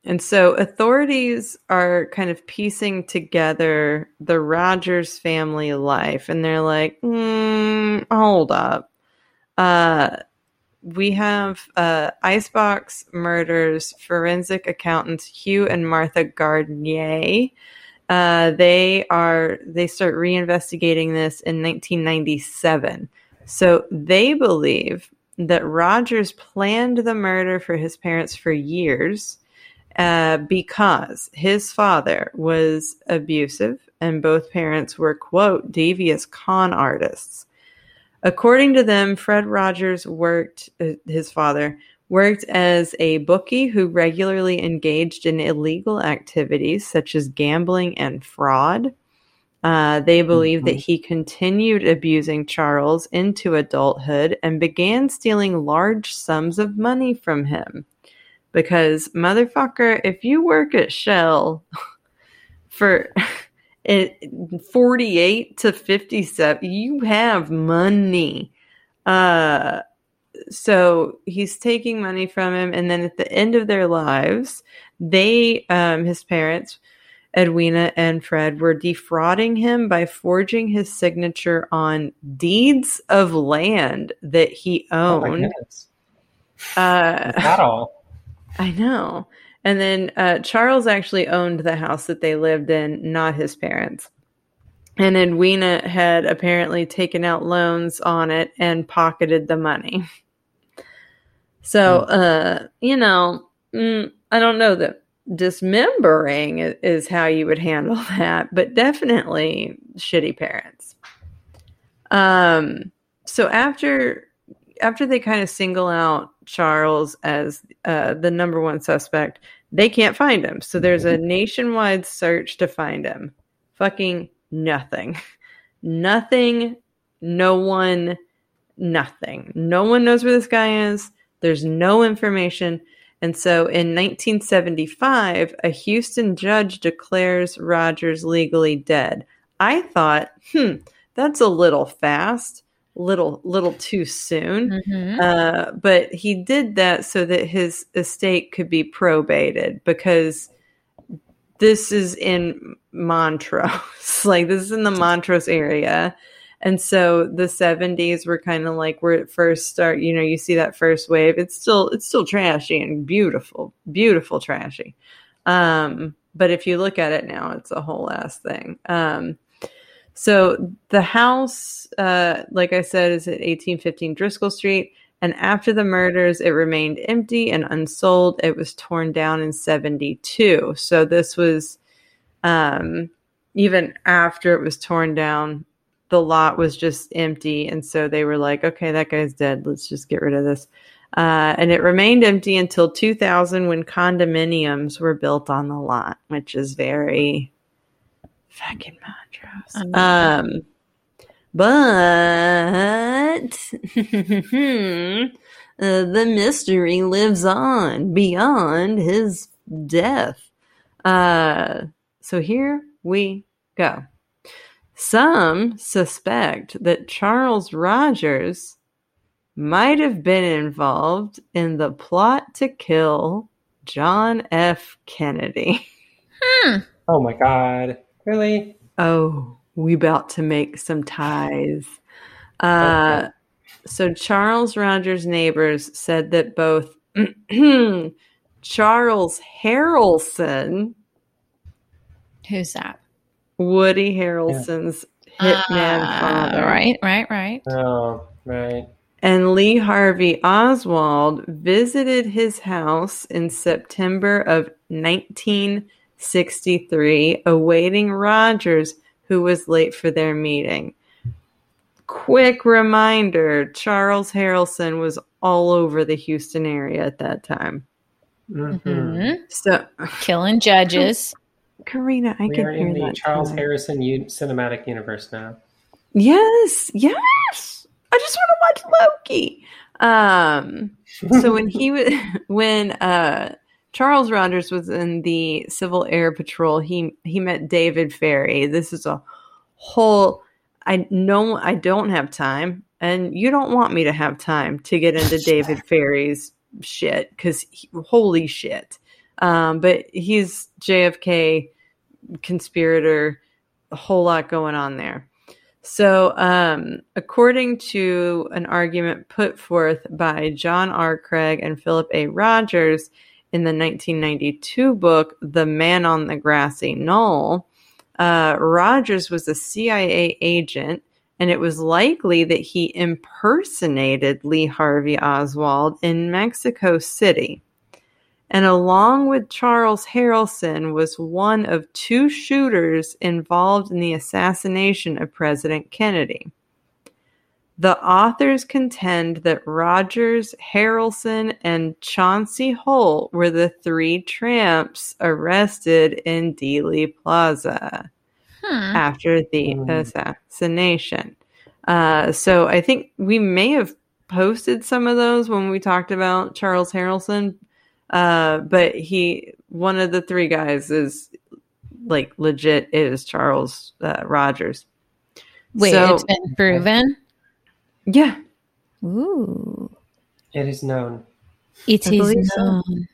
and so authorities are kind of piecing together the Rogers family life, and they're like, mm, hold up. Uh, we have uh, Icebox Murders forensic accountants Hugh and Martha Gardenier. Uh, they are they start reinvestigating this in 1997. So they believe that Rogers planned the murder for his parents for years uh, because his father was abusive and both parents were quote devious con artists. According to them, Fred Rogers worked, uh, his father worked as a bookie who regularly engaged in illegal activities such as gambling and fraud. Uh, they believe that Mhm. he continued abusing Charles into adulthood and began stealing large sums of money from him. Because, motherfucker, if you work at Shell for 48 to 57, you have money. Uh, so he's taking money from him and then at the end of their lives they um his parents edwina and fred were defrauding him by forging his signature on deeds of land that he Oh owned goodness. uh That all. I know. And then uh, Charles actually owned the house that they lived in, not his parents. And Edwina had apparently taken out loans on it and pocketed the money. So, uh, you know, mm, I don't know that dismembering i- is how you would handle that, but definitely shitty parents. Um, so after after they kind of single out Charles as uh, the number one suspect, they can't find him. So there's a nationwide search to find him. Fucking nothing. nothing. No one. Nothing. No one knows where this guy is. There's no information. And so in 1975, a Houston judge declares Rogers legally dead. I thought, hmm, that's a little fast, little little too soon. Mhm. Uh, but he did that so that his estate could be probated because this is in Montrose. like this is in the Montrose area. And so the 70s were kind of like where it first start, you know, you see that first wave. It's still it's still trashy and beautiful, beautiful trashy. Um, but if you look at it now, it's a whole ass thing. Um, so the house, uh, like I said, is at 1815 Driscoll Street. And after the murders, it remained empty and unsold. It was torn down in 72. So this was um, even after it was torn down, the lot was just empty. And so they were like, okay, that guy's dead. Let's just get rid of this. Uh, and it remained empty until 2000 when condominiums were built on the lot, which is very fucking Montrose. Um, but uh, the mystery lives on beyond his death. Uh, so here we go. Some suspect that Charles Rogers might have been involved in the plot to kill John F. Kennedy. Oh my god. Really? Oh, we about to make some ties. Uh, Okay. So Charles Rogers' neighbors said that both Charles Harrelson, Who's that? Woody Harrelson's hitman Ah, father, Right, right, right. Oh, right. and Lee Harvey Oswald visited his house in September of 1963, awaiting Rogers, who was late for their meeting. Quick reminder Charles Harrelson was all over the Houston area at that time. Mhm. Mhm. So, Killing judges. Karina, I We can are hear in the that. Charles. Harrelson U- cinematic universe now. Yes, yes. I just want to watch Loki. Um, so when he was when uh Charles Rogers was in the Civil Air Patrol, he he met David Ferrie. This is a whole I know I don't have time and you don't want me to have time to get into David Ferrie's shit cuz holy shit. Um but he's JFK conspirator a whole lot going on there. So, um, according to an argument put forth by John R. Craig and Philip A. Rogers in the 1992 book, The Man on the Grassy Knoll, uh, Rogers was a CIA agent, and it was likely that he impersonated Lee Harvey Oswald in Mexico City. And along with Charles Harrelson was one of two shooters involved in the assassination of President Kennedy. The authors contend that Rogers, Harrelson, and Chauncey Holt were the three tramps arrested in Dealey Plaza Hmm. after the Hmm. assassination. Uh, so I think we may have posted some of those when we talked about Charles Harrelson. Uh, but he, one of the three guys is like legit is Charles uh, Rogers. Wait, So- it's been proven. Yeah. Ooh, It is known. it I believe is so. known.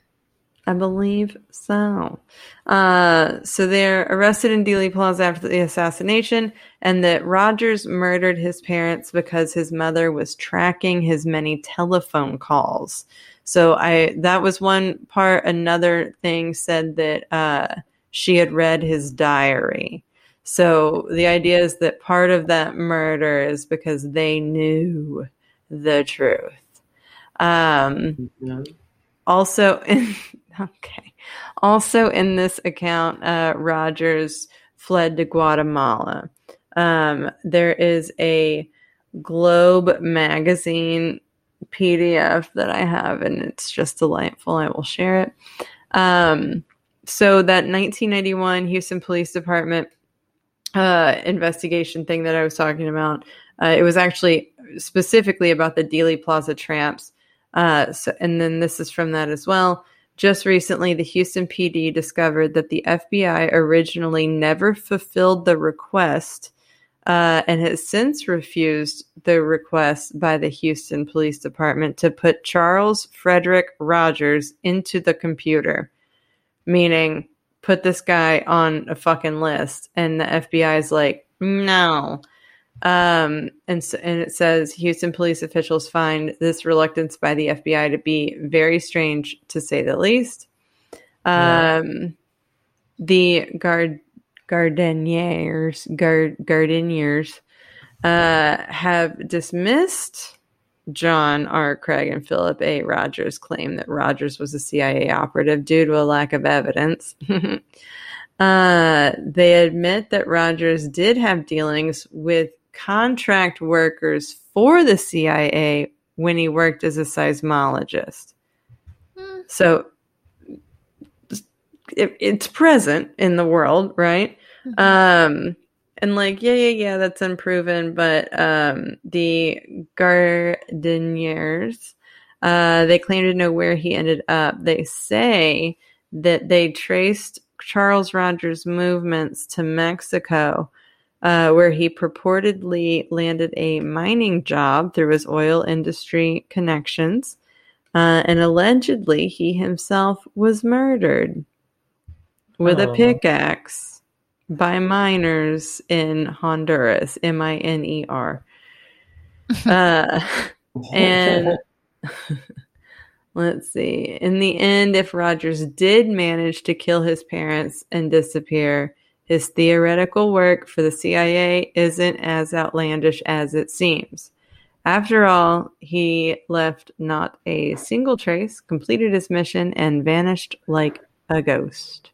I believe so. Uh, so they're arrested in Dealey Plaza after the assassination, and that Rogers murdered his parents because his mother was tracking his many telephone calls. So I that was one part. Another thing said that uh, she had read his diary. So the idea is that part of that murder is because they knew the truth. Um, Mhm. also in okay also in this account uh, rogers fled to guatemala um, there is a globe magazine pdf that i have and it's just delightful i will share it um, so that 1991 houston police department uh, investigation thing that i was talking about uh, it was actually specifically about the dealey plaza tramps uh, so, and then this is from that as well. Just recently, the Houston PD discovered that the FBI originally never fulfilled the request uh, and has since refused the request by the Houston Police Department to put Charles Frederick Rogers into the computer, meaning put this guy on a fucking list. And the FBI is like, no. Um, and, so, and it says Houston police officials find this reluctance by the FBI to be very strange, to say the least. Yeah. Um, the guard Gardeniers, Gardeniers, uh, have dismissed John R. Craig and Philip A. Rogers' claim that Rogers was a CIA operative due to a lack of evidence. uh, they admit that Rogers did have dealings with contract workers for the CIA when he worked as a seismologist. Hmm. So it, it's present in the world, right? Mhm. Um, and like, yeah, yeah, yeah, that's unproven. But um, the Gardeniers, uh, they claim to know where he ended up. They say that they traced Charles Rogers' movements to Mexico, uh, where he purportedly landed a mining job through his oil industry connections. Uh, and allegedly, he himself was murdered with a Oh. pickaxe by miners in Honduras, M I N E R. Uh, and let's see. In the end, if Rogers did manage to kill his parents and disappear, his theoretical work for the CIA isn't as outlandish as it seems. After all, he left not a single trace, completed his mission, and vanished like a ghost.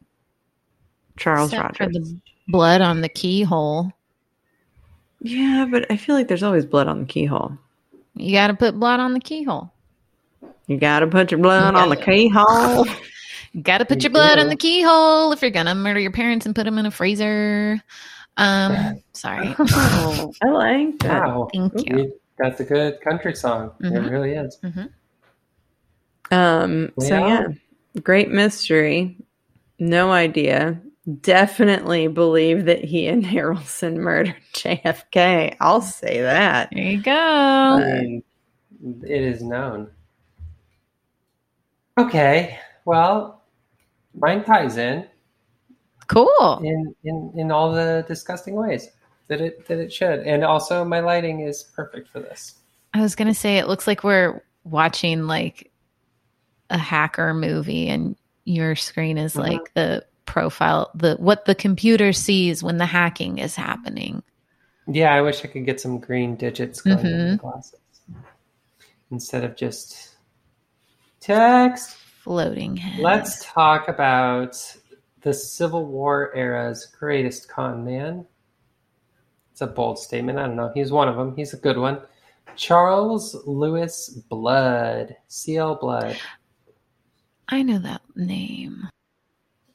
Charles Except for Rogers. the blood on the keyhole. Yeah, but I feel like there's always blood on the keyhole. You got to put blood on the keyhole. You gotta put your blood on the keyhole. Got to put You your blood on the keyhole if you're gonna murder your parents and put them in a freezer. Um, sorry. Oh, I like that. wow. Thank you. You- That's a good country song. It Mhm. really is. Um, so Yeah. yeah, great mystery. No idea. Definitely believe that he and Harrelson murdered JFK. I'll say that. There you go. I it is known. Okay, well, mine ties in Cool. in in in all the disgusting ways that it that it should, and also my lighting is perfect for this. I was gonna say it looks like we're watching like a hacker movie, and your screen is Mhm. like the profile, the what the computer sees when the hacking is happening. Yeah, I wish I could get some green digits going in the mm-hmm. glasses instead of just text. Floating head. Let's talk about the Civil War era's greatest con man. It's a bold statement. I don't know. He's one of them. He's a good one. Charles Lewis Blood, CL Blood. I know that name.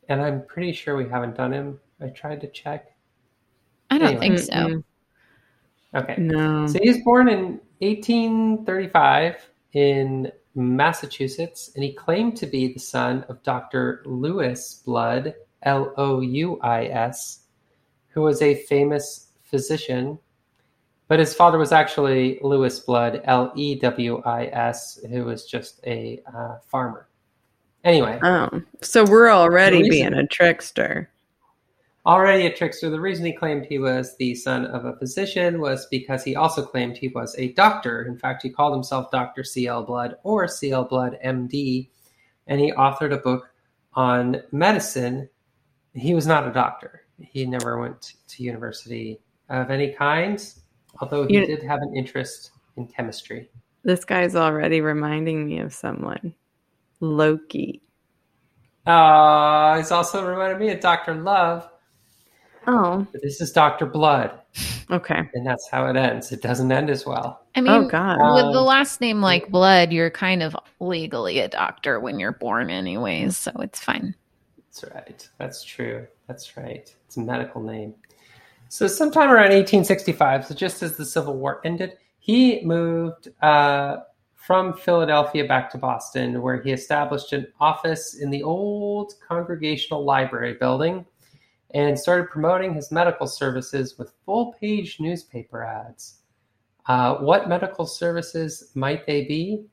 And I'm pretty sure we haven't done him. I tried to check. I don't Anyway. think so. Mm-mm. Okay. No. So he was born in 1835 in Massachusetts, and he claimed to be the son of Dr. Lewis Blood, L O U I S, who was a famous physician. But his father was actually Lewis Blood, L E W I S, who was just a uh, farmer. Anyway, Oh, so we're already The being a trickster. Already a trickster, the reason he claimed he was the son of a physician was because he also claimed he was a doctor. In fact, he called himself Dr. C.L. Blood or C.L. Blood MD, and he authored a book on medicine. He was not a doctor. He never went to university of any kind, although he You- did have an interest in chemistry. This guy's already reminding me of someone. Loki. Uh, he's also reminded me of Dr. Love, Oh, but this is Dr. Blood, okay. and that's how it ends. It doesn't end as well. I mean, Oh, God. with the Um, last name like Blood, you're kind of legally a doctor when you're born, anyways, so it's fine. That's right. That's true. That's right. It's a medical name. So, sometime around 1865, so just as the Civil War ended, he moved uh, from Philadelphia back to Boston, where he established an office in the old Congregational Library building and started promoting his medical services with full page newspaper ads. Uh, what medical services might they be?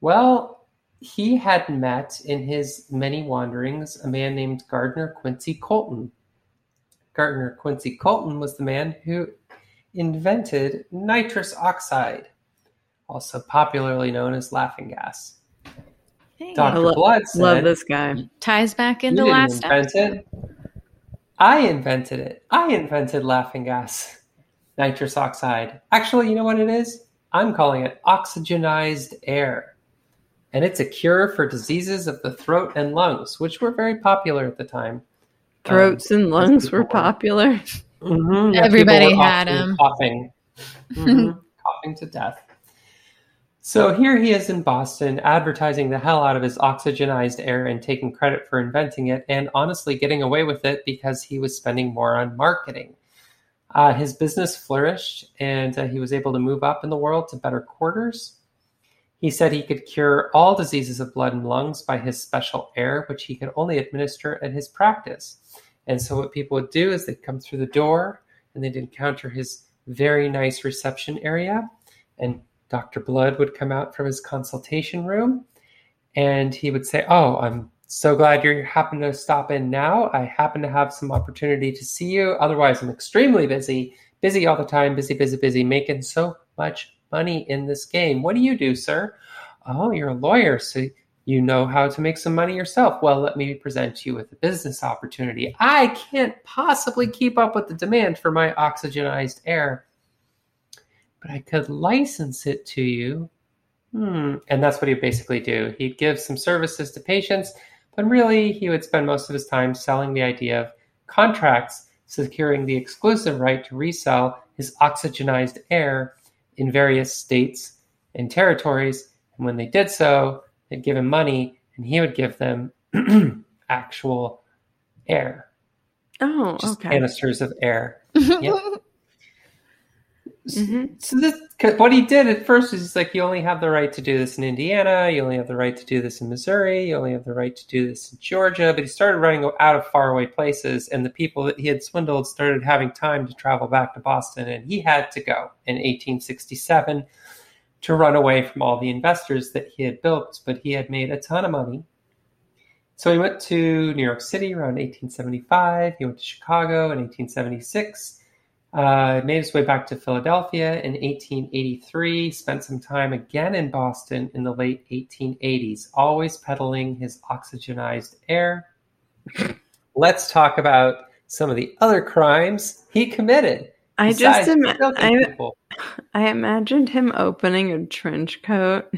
Well, he had met in his many wanderings a man named Gardner Quincy Colton. Gardner Quincy Colton was the man who invented nitrous oxide, also popularly known as laughing gas. Hey, Dr. lo- Blood said, Love this guy. ties back "You into last invent it. I invented it. I invented laughing gas, nitrous oxide. Actually, you know what it is? I'm calling it oxygenized air. And it's a cure for diseases of the throat and lungs, which were very popular at the time. Throats and lungs were popular. Mhm, yeah, Everybody were had them. Coughing. Mhm, coughing to death. So here he is in Boston advertising the hell out of his oxygenized air and taking credit for inventing it, and honestly getting away with it because he was spending more on marketing. Uh, his business flourished, and uh, he was able to move up in the world to better quarters. He said he could cure all diseases of blood and lungs by his special air, which he could only administer at his practice. And so, what people would do is they'd come through the door and they'd encounter his very nice reception area. And Dr. Blood would come out from his consultation room and he would say, Oh, I'm so glad you happen to stop in now. I happen to have some opportunity to see you. Otherwise, I'm extremely busy, busy all the time, busy, busy, busy, making so much money in this game. What do you do, sir? Oh, you're a lawyer, so you know how to make some money yourself. Well, let me present you with a business opportunity. I can't possibly keep up with the demand for my oxygenized air, but I could license it to you. Hmm. And that's what he'd basically do. He'd give some services to patients but really, he would spend most of his time selling the idea of contracts securing the exclusive right to resell his oxygenized air in various states and territories. And when they did so, they'd give him money and he would give them actual air. Oh, Just okay. canisters of air. Yep. Mhm. So this, 'cause what he did at first is like, you only have the right to do this in Indiana, you only have the right to do this in Missouri, you only have the right to do this in Georgia. But he started running out of faraway places, and the people that he had swindled started having time to travel back to Boston, and he had to go in 1867 to run away from all the investors that he had built. But he had made a ton of money. So he went to New York City around 1875. He went to Chicago in 1876 uh, made his way back to Philadelphia in 1883, spent some time again in Boston in the late 1880s, always peddling his oxygenized air. Let's talk about some of the other crimes he committed. I just ima- I. I imagined him opening a trench coat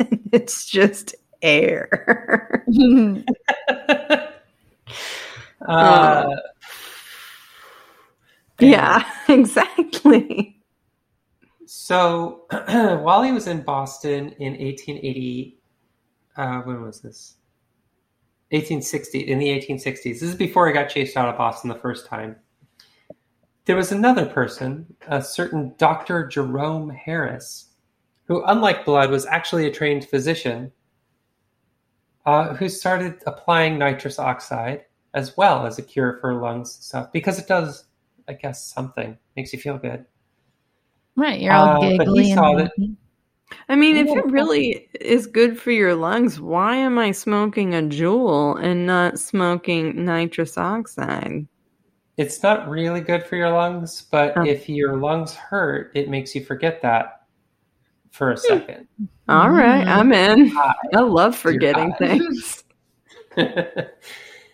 and it's just air. uh, yeah, exactly. So while he was in Boston in 1880, uh, when was this? 1860, in the 1860s. This is before he got chased out of Boston the first time. There was another person, a certain Dr. Jerome Harris, who, unlike Blood, was actually a trained physician, uh, who started applying nitrous oxide as well as a cure for lungs and stuff because it does, I guess, something makes you feel good. right, you're all Uh, but he giggly saw and that- I mean, if it really is good for your lungs, why am I smoking a Juul and not smoking nitrous oxide? It's not really good for your lungs, but Oh. if your lungs hurt, it makes you forget that for a second. All right, Mm. I'm in. Hi. I love forgetting things.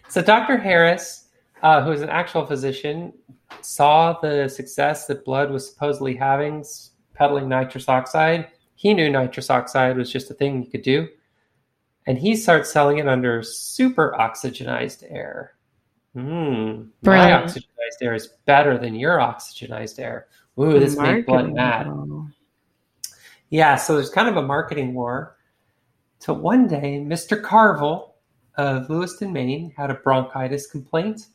so Dr. Harris, uh, who is an actual physician, saw the success that blood was supposedly having peddling nitrous oxide. He knew nitrous oxide was just a thing you could do. And he starts selling it under super oxygenized air. Mm, my oxygenized air is better than your oxygenized air. Ooh, this made blood mad. Yeah, so there's kind of a marketing war. Till one day, Mr. Carville of Lewiston, Maine, had a bronchitis complaint,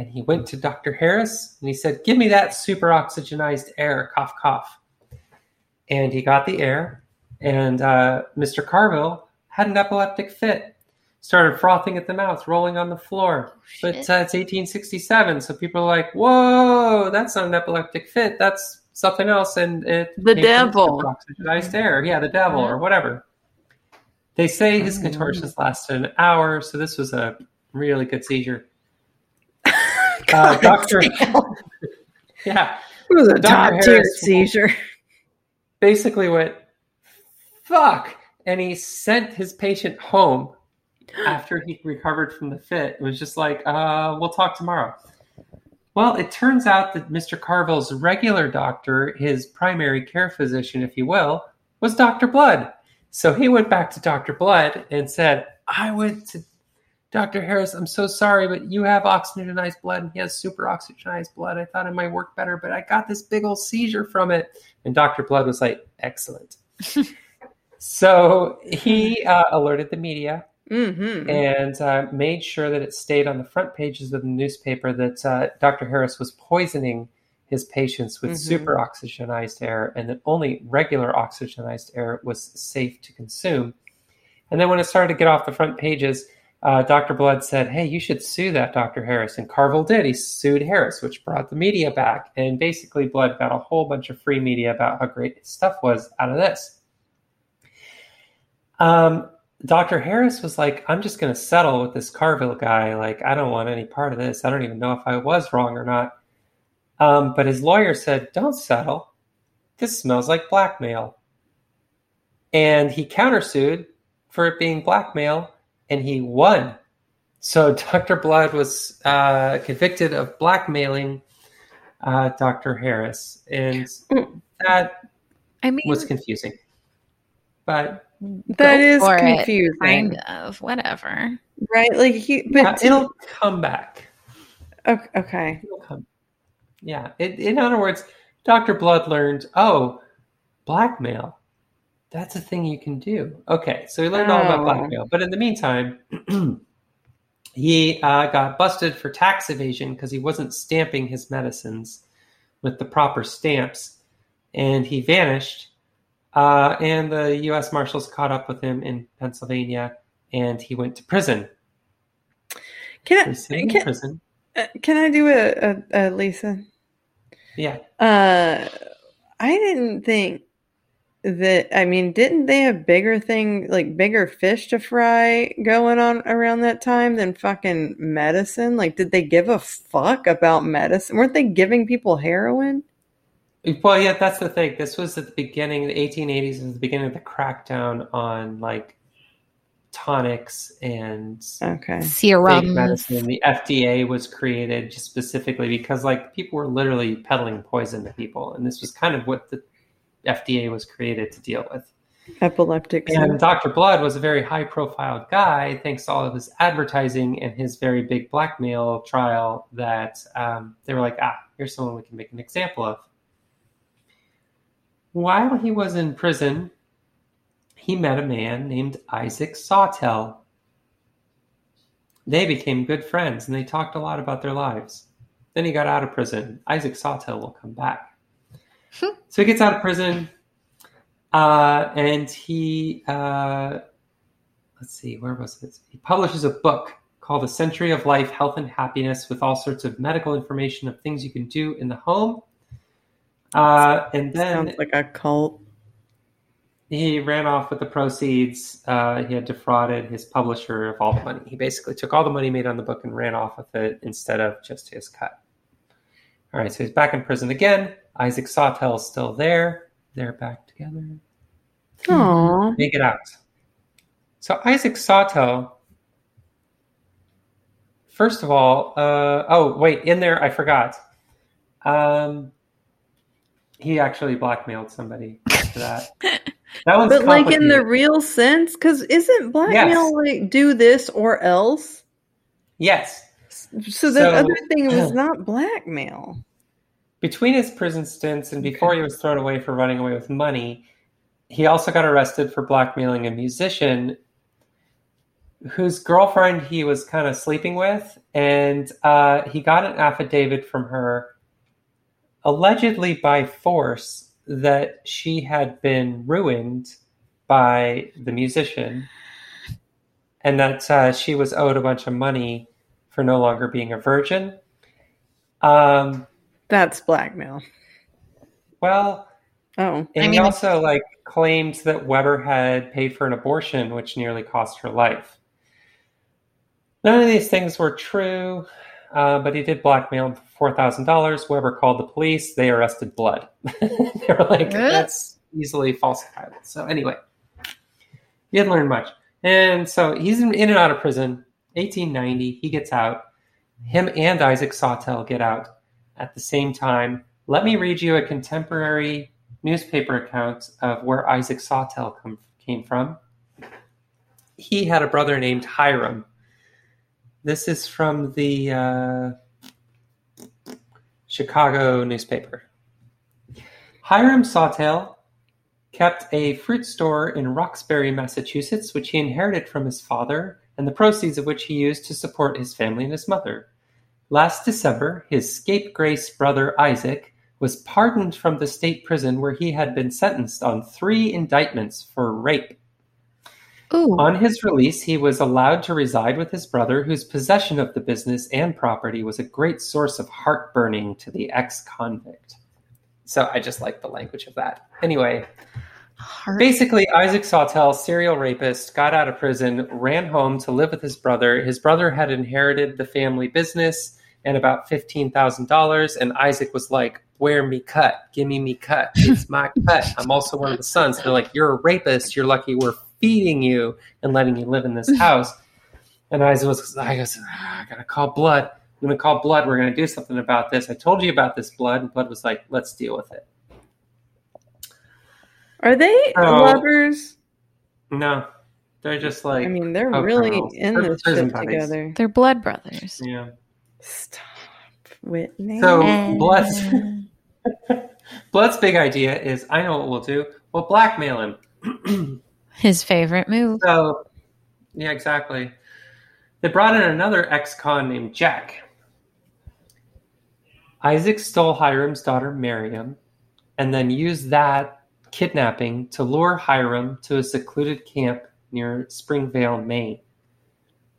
and he went to Dr. Harris and he said, "Give me that super oxygenized air." Cough, cough. And he got the air, and uh, Mr. Carville had an epileptic fit. Started frothing at the mouth, rolling on the floor. But uh, it's 1867, so people are like, "Whoa, that's not an epileptic fit. That's something else." And it The devil. Oxygenized air, yeah, the devil or whatever. They say his Oh. contortions lasted an hour, so this was a really good seizure. Uh, Doctor, yeah, It was a top tier seizure. basically went fuck, and he sent his patient home after he recovered from the fit. It was just like, uh, we'll talk tomorrow. Well, it turns out that Mr. Carville's regular doctor, his primary care physician, if you will, was Dr. Blood. So he went back to Dr. Blood and said, I went to Dr. Harris, I'm so sorry, but you have oxygenized blood and he has super oxygenized blood. I thought it might work better, but I got this big old seizure from it. And Dr. Blood was like, excellent. so he uh, alerted the media Mm-hmm. and uh, made sure that it stayed on the front pages of the newspaper that uh, Dr. Harris was poisoning his patients with Mhm. super oxygenized air and that only regular oxygenized air was safe to consume. And then when it started to get off the front pages, uh, Dr. Blood said, Hey, you should sue that Dr. Harris. And Carville did. He sued Harris, which brought the media back. And basically, Blood got a whole bunch of free media about how great his stuff was out of this. Um, Dr. Harris was like, I'm just going to settle with this Carville guy. Like, I don't want any part of this. I don't even know if I was wrong or not. Um, but his lawyer said, Don't settle. This smells like blackmail. And he countersued for it being blackmail, and he won. So Dr. Blood was uh, convicted of blackmailing uh, Dr. Harris. And that I mean, was confusing. But that is Go it, confusing, kind of whatever. right? Like he, but it'll come back. okay, okay. It'll come. Yeah. It, in other words, Dr. Blood learned, oh, blackmail. That's a thing you can do. Okay. So he learned all about Oh. blackmail. But in the meantime, he uh, got busted for tax evasion because he wasn't stamping his medicines with the proper stamps. And he vanished. Uh, and the U.S. Marshals caught up with him in Pennsylvania, and he went to prison. Can He's I sitting in can, prison. uh, can I do a, a, a Lisa? Yeah. Uh, I didn't think that. I mean, didn't they have bigger thing like bigger fish to fry going on around that time than fucking medicine? Like, did they give a fuck about medicine? Weren't they giving people heroin? Well, yeah, that's the thing. This was at the beginning, the 1880s, was the beginning of the crackdown on like tonics and Okay. fake Serums. medicine. The FDA was created just specifically because like people were literally peddling poison to people, and this was kind of what the FDA was created to deal with. Epileptic. And Dr. Blood was a very high profile guy, thanks to all of his advertising and his very big blackmail trial, that um, they were like, ah, here's someone we can make an example of. While he was in prison, he met a man named Isaac Sawtell. They became good friends and they talked a lot about their lives. Then he got out of prison. Isaac Sawtell will come back. So he gets out of prison, uh, and he, uh, let's see, where was it? He publishes a book called A Century of Life, Health, and Happiness with all sorts of medical information of things you can do in the home. Uh, and then Sounds like a cult. he ran off with the proceeds. Uh, he had defrauded his publisher of all the money. He basically took all the money made on the book and ran off with it instead of just his cut. All right, so he's back in prison again. Isaac Sawtell's still there. They're back together. Aww. Make it out. So Isaac Sawtell, first of all, uh, oh wait, in there I forgot. Um, he actually blackmailed somebody for that. That one's But like in the real sense, because isn't blackmail Yes. like do this or else? yes, So the So- other thing was not blackmail. Between his prison stints and before he was thrown away for running away with money, he also got arrested for blackmailing a musician whose girlfriend he was kind of sleeping with, and uh, he got an affidavit from her, allegedly by force, that she had been ruined by the musician, and that uh, she was owed a bunch of money for no longer being a virgin. Um, That's blackmail. well, Oh, and I he also like claimed that Weber had paid for an abortion, which nearly cost her life. None of these things were true, uh, but he did blackmail him for four thousand dollars. Weber called the police. They arrested Blood. they were like, Huh? "That's easily falsifiable." So anyway, he didn't learn much, and so he's in, in and out of prison. 1890, he gets out. Him and Isaac Sawtell get out at the same time. Let me read you a contemporary newspaper account of where Isaac Sawtell come, came from. He had a brother named Hiram. This is from the uh, Chicago newspaper. Hiram Sawtell kept a fruit store in Roxbury, Massachusetts, which he inherited from his father, and the proceeds of which he used to support his family and his mother. Last December, his scapegrace brother Isaac was pardoned from the state prison where he had been sentenced on three indictments for rape. Ooh. On his release, he was allowed to reside with his brother, whose possession of the business and property was a great source of heartburning to the ex convict. So I just like the language of that. Anyway, Heart- basically, Isaac Sawtell, serial rapist, got out of prison, ran home to live with his brother. His brother had inherited the family business and about $15,000. And Isaac was like, Where me cut? Give me me cut. It's my cut. I'm also one of the sons. They're like, You're a rapist. You're lucky we're feeding you and letting you live in this house. And Isaac was, I goes, "Ah, I gotta call Blood. I'm gonna call Blood. We're gonna do something about this. I told you about this, Blood. And Blood was like, Let's deal with it. Are they Oh. lovers? No, they're just like, I mean, they're oh, really girls. in They're this shit buddies. together. They're blood brothers. yeah. Stop, Whitney. So And- Blood's Blood's big idea is, I know what we'll do. We'll blackmail him. His favorite move. So, yeah, exactly. They brought in another ex-con named Jack. Isaac stole Hiram's daughter Miriam, and then used that kidnapping to lure Hiram to a secluded camp near Springvale, Maine.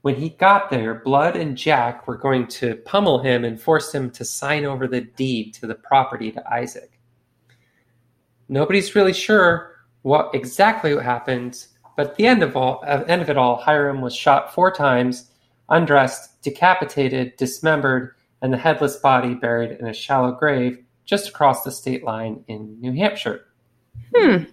When he got there, Blood and Jack were going to pummel him and force him to sign over the deed to the property to Isaac. Nobody's really sure what exactly what happened, but at the end of all, at the end of it all, Hiram was shot four times, undressed, decapitated, dismembered, and the headless body buried in a shallow grave just across the state line in New Hampshire. Hmm.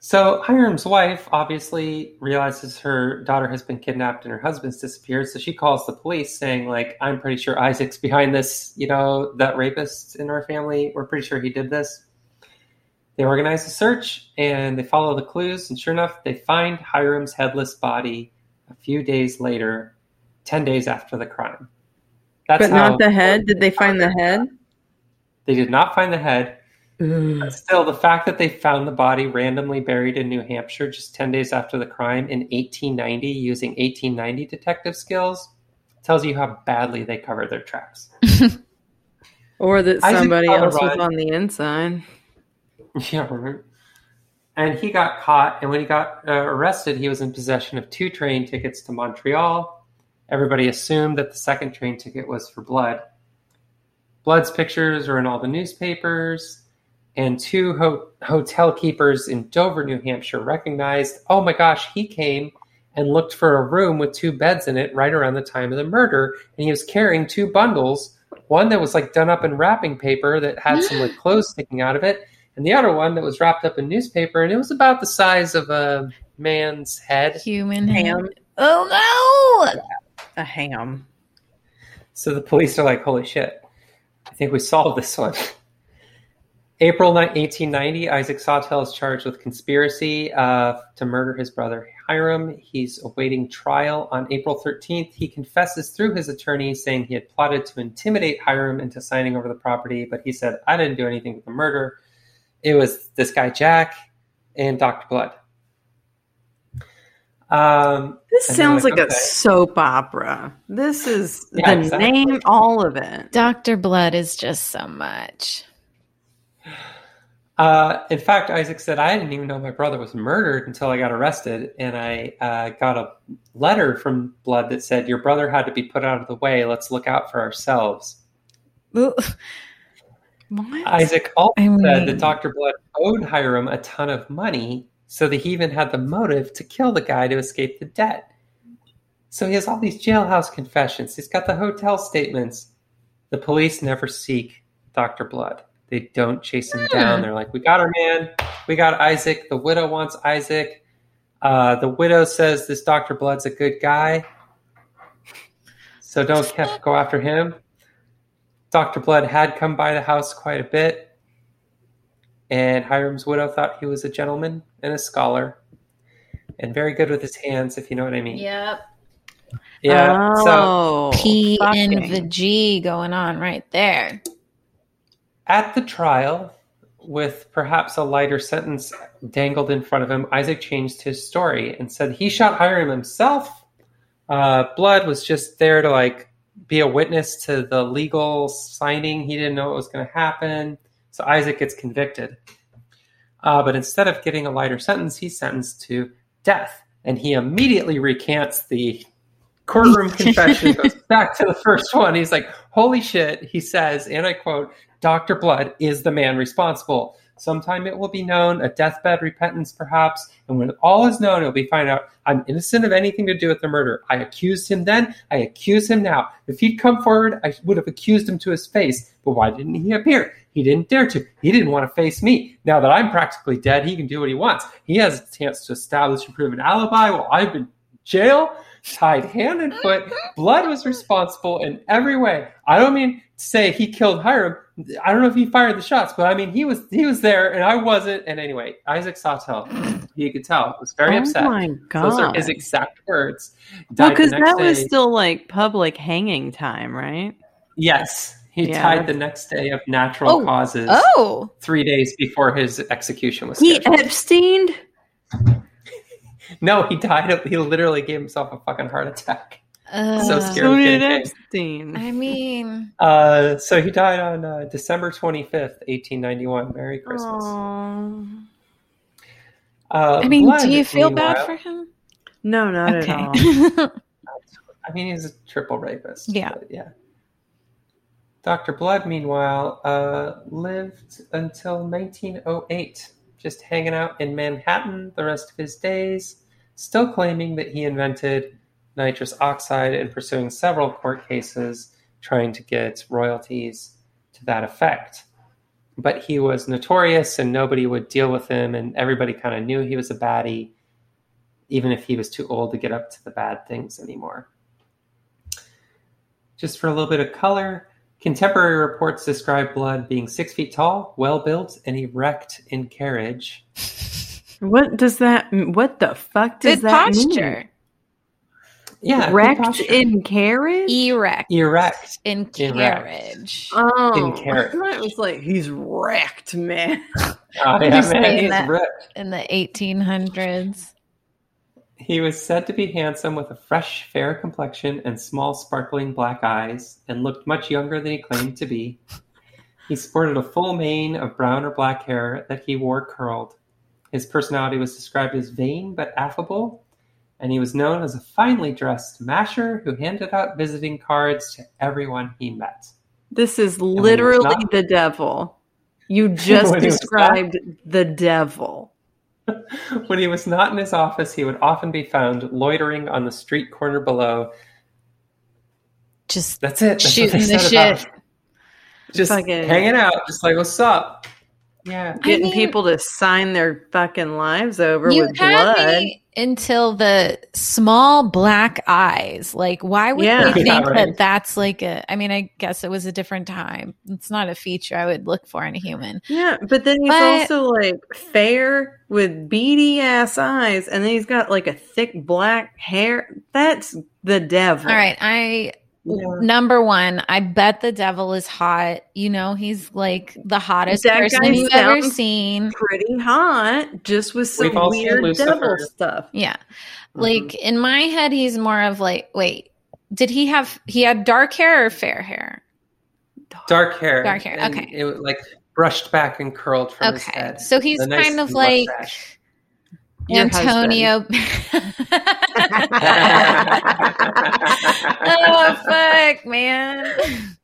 So Hiram's wife obviously realizes her daughter has been kidnapped and her husband's disappeared. So she calls the police saying, like, I'm pretty sure Isaac's behind this, you know, that rapist in our family. We're pretty sure he did this. They organize a search and they follow the clues, and sure enough, they find Hiram's headless body a few days later, 10 days after the crime. That's But how not the head. Did they find the head? they did not find the head. But still, the fact that they found the body randomly buried in New Hampshire just 10 days after the crime in 1890 using 1890 detective skills tells you how badly they covered their tracks. Or that somebody else was on the inside. yeah, right. And he got caught, and when he got uh, arrested, he was in possession of two train tickets to Montreal. Everybody assumed that the second train ticket was for Blood. Blood's pictures are in all the newspapers, and two ho- hotel keepers in Dover, New Hampshire recognized, oh my gosh, he came and looked for a room with two beds in it right around the time of the murder, and he was carrying two bundles, one that was like done up in wrapping paper that had some like clothes sticking out of it, and the other one that was wrapped up in newspaper, and it was about the size of a man's head. Human Ham. Oh no! A ham. So the police are like, holy shit, I think we solved this one. April ni- 1890, Isaac Sawtell is charged with conspiracy uh, to murder his brother Hiram. He's awaiting trial on April 13th. He confesses through his attorney saying he had plotted to intimidate Hiram into signing over the property, but he said, I didn't do anything with the murder. It was this guy, Jack, and Dr. Blood. Um, This sounds they're like like, a soap opera. This is Yeah, the exactly. name, all of it. Dr. Blood is just so much. Uh, in fact, Isaac said, I didn't even know my brother was murdered until I got arrested. And I uh, got a letter from Blood that said, Your brother had to be put out of the way. Let's look out for ourselves. What? Isaac also I mean- said that Dr. Blood owed Hiram a ton of money, so that he even had the motive to kill the guy to escape the debt. So he has all these jailhouse confessions. He's got the hotel statements. The police never seek Dr. Blood. They don't chase him down. They're like, "We got our man. We got Isaac. The widow wants Isaac. Uh, the widow says this Dr. Blood's a good guy, so don't kept go after him." Dr. Blood had come by the house quite a bit, and Hiram's widow thought he was a gentleman and a scholar, and very good with his hands, if you know what I mean. Yep. Yeah. So Oh, P and the G going on right there. At the trial, with perhaps a lighter sentence dangled in front of him, Isaac changed his story and said he shot Hiram himself. Uh, Blood was just there to like be a witness to the legal signing. He didn't know what was going to happen. So Isaac gets convicted. Uh, but instead of getting a lighter sentence, he's sentenced to death. And he immediately recants the courtroom confession, goes back to the first one. He's like, Holy shit. He says, and I quote, Dr. Blood is the man responsible. Sometime it will be known, a deathbed repentance perhaps, and when all is known, it will be found out I'm innocent of anything to do with the murder. I accused him then, I accuse him now. If he'd come forward, I would have accused him to his face. But why didn't he appear? He didn't dare to. He didn't want to face me. Now that I'm practically dead, he can do what he wants. He has a chance to establish and prove an alibi while I've been in jail, tied hand and foot. Blood was responsible in every way. I don't mean say he killed Hiram. I don't know if he fired the shots, but I mean he was he was there and I wasn't. And anyway, Isaac Sawtell, you could tell, was very upset. oh upset. my god! Those are his exact words. well, Died because that was still like public hanging time, right? yes. He Yeah, died the next day of natural Oh, causes, Oh, three days before his execution was He scheduled. Epsteined. no, he died. Of, he literally gave himself a fucking heart attack. Uh, So scary. So did Epstein. I mean, Uh, so he died on uh, December twenty fifth, eighteen ninety one. Merry Christmas. Uh, I mean, Blood, do you feel bad for him? No, not okay. at all. I mean, he's a triple rapist. Yeah. but yeah. Dr. Blood, meanwhile, uh, lived until 1908, just hanging out in Manhattan the rest of his days, still claiming that he invented nitrous oxide and pursuing several court cases trying to get royalties to that effect. But he was notorious and nobody would deal with him, and everybody kind of knew he was a baddie, even if he was too old to get up to the bad things anymore. Just for a little bit of color, contemporary reports describe Blood being six feet tall, well built, and erect in carriage. What does that? What the fuck does Good that posture. Yeah, good Wrecked in carriage. Erect erect in carriage. oh, in carriage. I it was like he's wrecked, man. Oh, yeah, You're man, he's that. ripped. in the 1800s. He was said to be handsome with a fresh, fair complexion and small, sparkling black eyes, and looked much younger than he claimed to be. He sported a full mane of brown or black hair that he wore curled. His personality was described as vain but affable, and he was known as a finely dressed masher who handed out visiting cards to everyone he met. This is literally not- the devil. You just was not- described the devil. when he was not in his office, he would often be found loitering on the street corner below. Just That's it. That's Shooting the shit. Just Fucking- hanging out, just like, what's up? Yeah. Getting mean- people to sign their fucking lives over you with had blood. me until the small black eyes. Like, why would Yeah. they Yeah, think right. that that's like a? I mean, I guess it was a different time. It's not a feature I would look for in a human. Yeah, but then he's But- also like fair with beady ass eyes, and then he's got like a thick black hair. That's the devil. All right, I Yeah. number one. I bet the devil is hot. You know, he's like the hottest That person you've ever seen. Pretty hot, just with some We've weird Lucifer. devil stuff. Yeah, Mm-hmm. like in my head, he's more of like, wait, did he have? He had dark hair or fair hair? Dark hair. Dark hair, and okay. It was like brushed back and curled from his Okay, head. so he's A nice kind of like mustache. Your Antonio. oh fuck, man.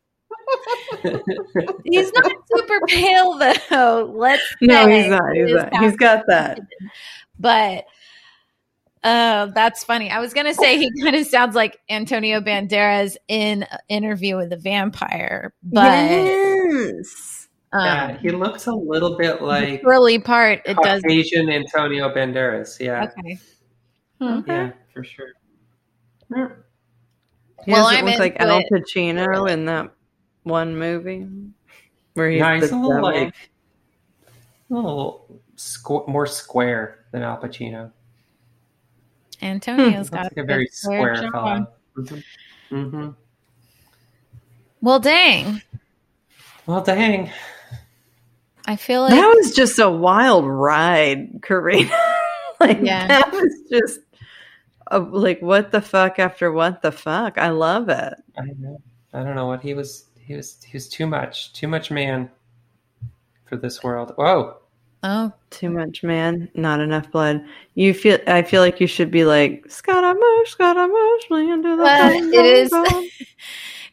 He's not super pale though. Let's No, he's not. He's not. He's got that. but uh, that's funny. I was gonna say he kind of sounds like Antonio Banderas in Interview with the Vampire, but yes. Yeah, um, he looks a little bit the like curly part it does. Caucasian Antonio Banderas. Yeah, Okay. Hmm. yeah, for sure. Yeah. He Well, doesn't I'm look like into Al it. Pacino in that one movie where he's, Yeah, he's the a little devil. like a little squ- more square than Al Pacino. Antonio's Looks got like a very square jaw. fellow. hmm hmm Well, dang. Well, dang. I feel like that was just a wild ride, Karina. like Yeah. that was just uh, like what the fuck after what the fuck. I love it. I don't know. I don't know what he was. He was. He was too much. Too much man for this world. Whoa. Oh, Too much, man. Not enough blood. You feel. I feel like you should be like Scaramouche, Scaramouche, land to the Well, bone, it is- bone, bone."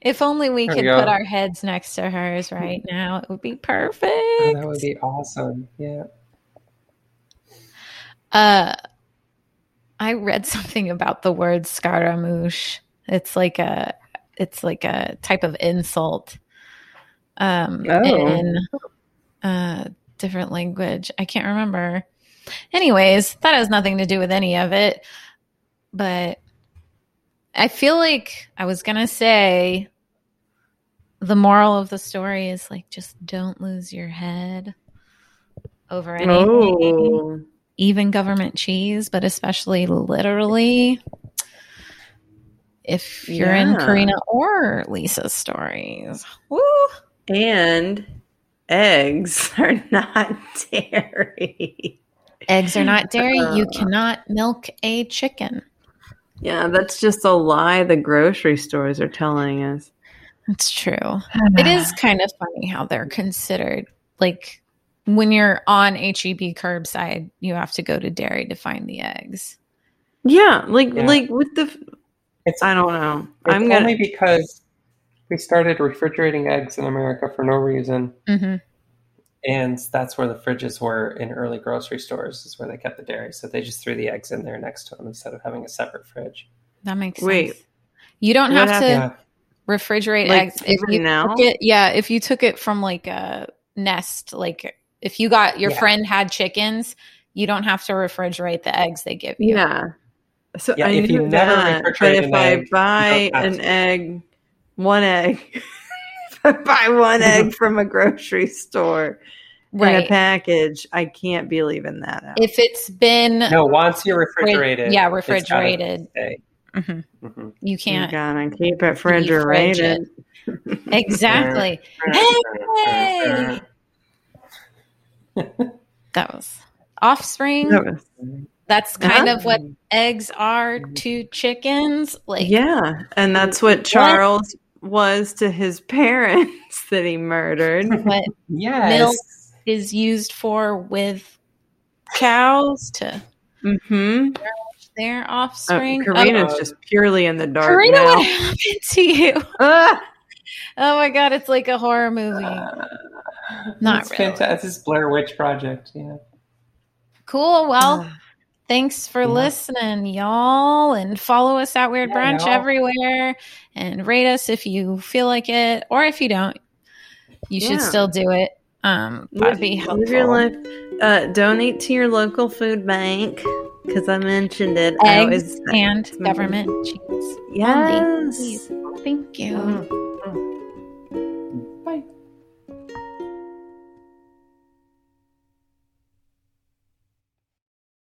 if only we There could we put our heads next to hers right now. It would be perfect. Oh, that would be awesome. Yeah. Uh, I read something about the word scaramouche. It's like a, it's like a type of insult. Um, Oh. in a different language. I can't remember. Anyways, that has nothing to do with any of it. But I feel like I was gonna say the moral of the story is like just don't lose your head over anything Oh, even government cheese, but especially literally if you're in Karina or Lisa's stories. Woo! and eggs are not dairy. Eggs are not dairy. you Uh. cannot milk a chicken. Yeah, that's just a lie the grocery stores are telling us. It's true. It is kind of funny how they're considered like when you're on HEB curbside, you have to go to dairy to find the eggs. Yeah, like Yeah. like with the It's, I don't know. it's I'm gonna only because we started refrigerating eggs in America for no reason, hmm and that's where the fridges were in early grocery stores. Is where they kept the dairy, so they just threw the eggs in there next to them instead of having a separate fridge. That makes Wait. sense. You don't What have to Yeah. Refrigerate Like, eggs if you now? took it yeah if you took it from like a nest like if you got your Yeah. friend had chickens you don't have to refrigerate the eggs they give you Yeah. So Yeah, I if you knew never that, but if an I egg, buy an egg, one egg, I buy one egg from a grocery store in a package, I can't be leaving that out. if it's been No, once you refrigerate it, yeah, it's refrigerated. Stay. Mhm. Mhm. you you can't gotta keep it refrigerated. exactly Hey! that was offspring That was- that's kind Uh-huh. of what eggs are to chickens like yeah, and that's what Charles was to his parents that he murdered. what Yes. Milk. is used for with cows to hmm their Uh, offspring. Karina's Oh. just purely in the dark Karina, now. what happened to you? Ah! Oh my god, it's like a horror movie. Uh, Not it's really. fantastic. This Blair Witch Project. Yeah. Cool. Well, Ah. thanks for Yeah. listening, y'all, and follow us at Weird Yeah, Brunch y'all. everywhere, and rate us if you feel like it, or if you don't, you should still do it. Um, that'd be helpful. Live your life. Uh, donate to your local food bank because I mentioned it. I Eggs always- and government cheese. Yes. Thank you. Mm.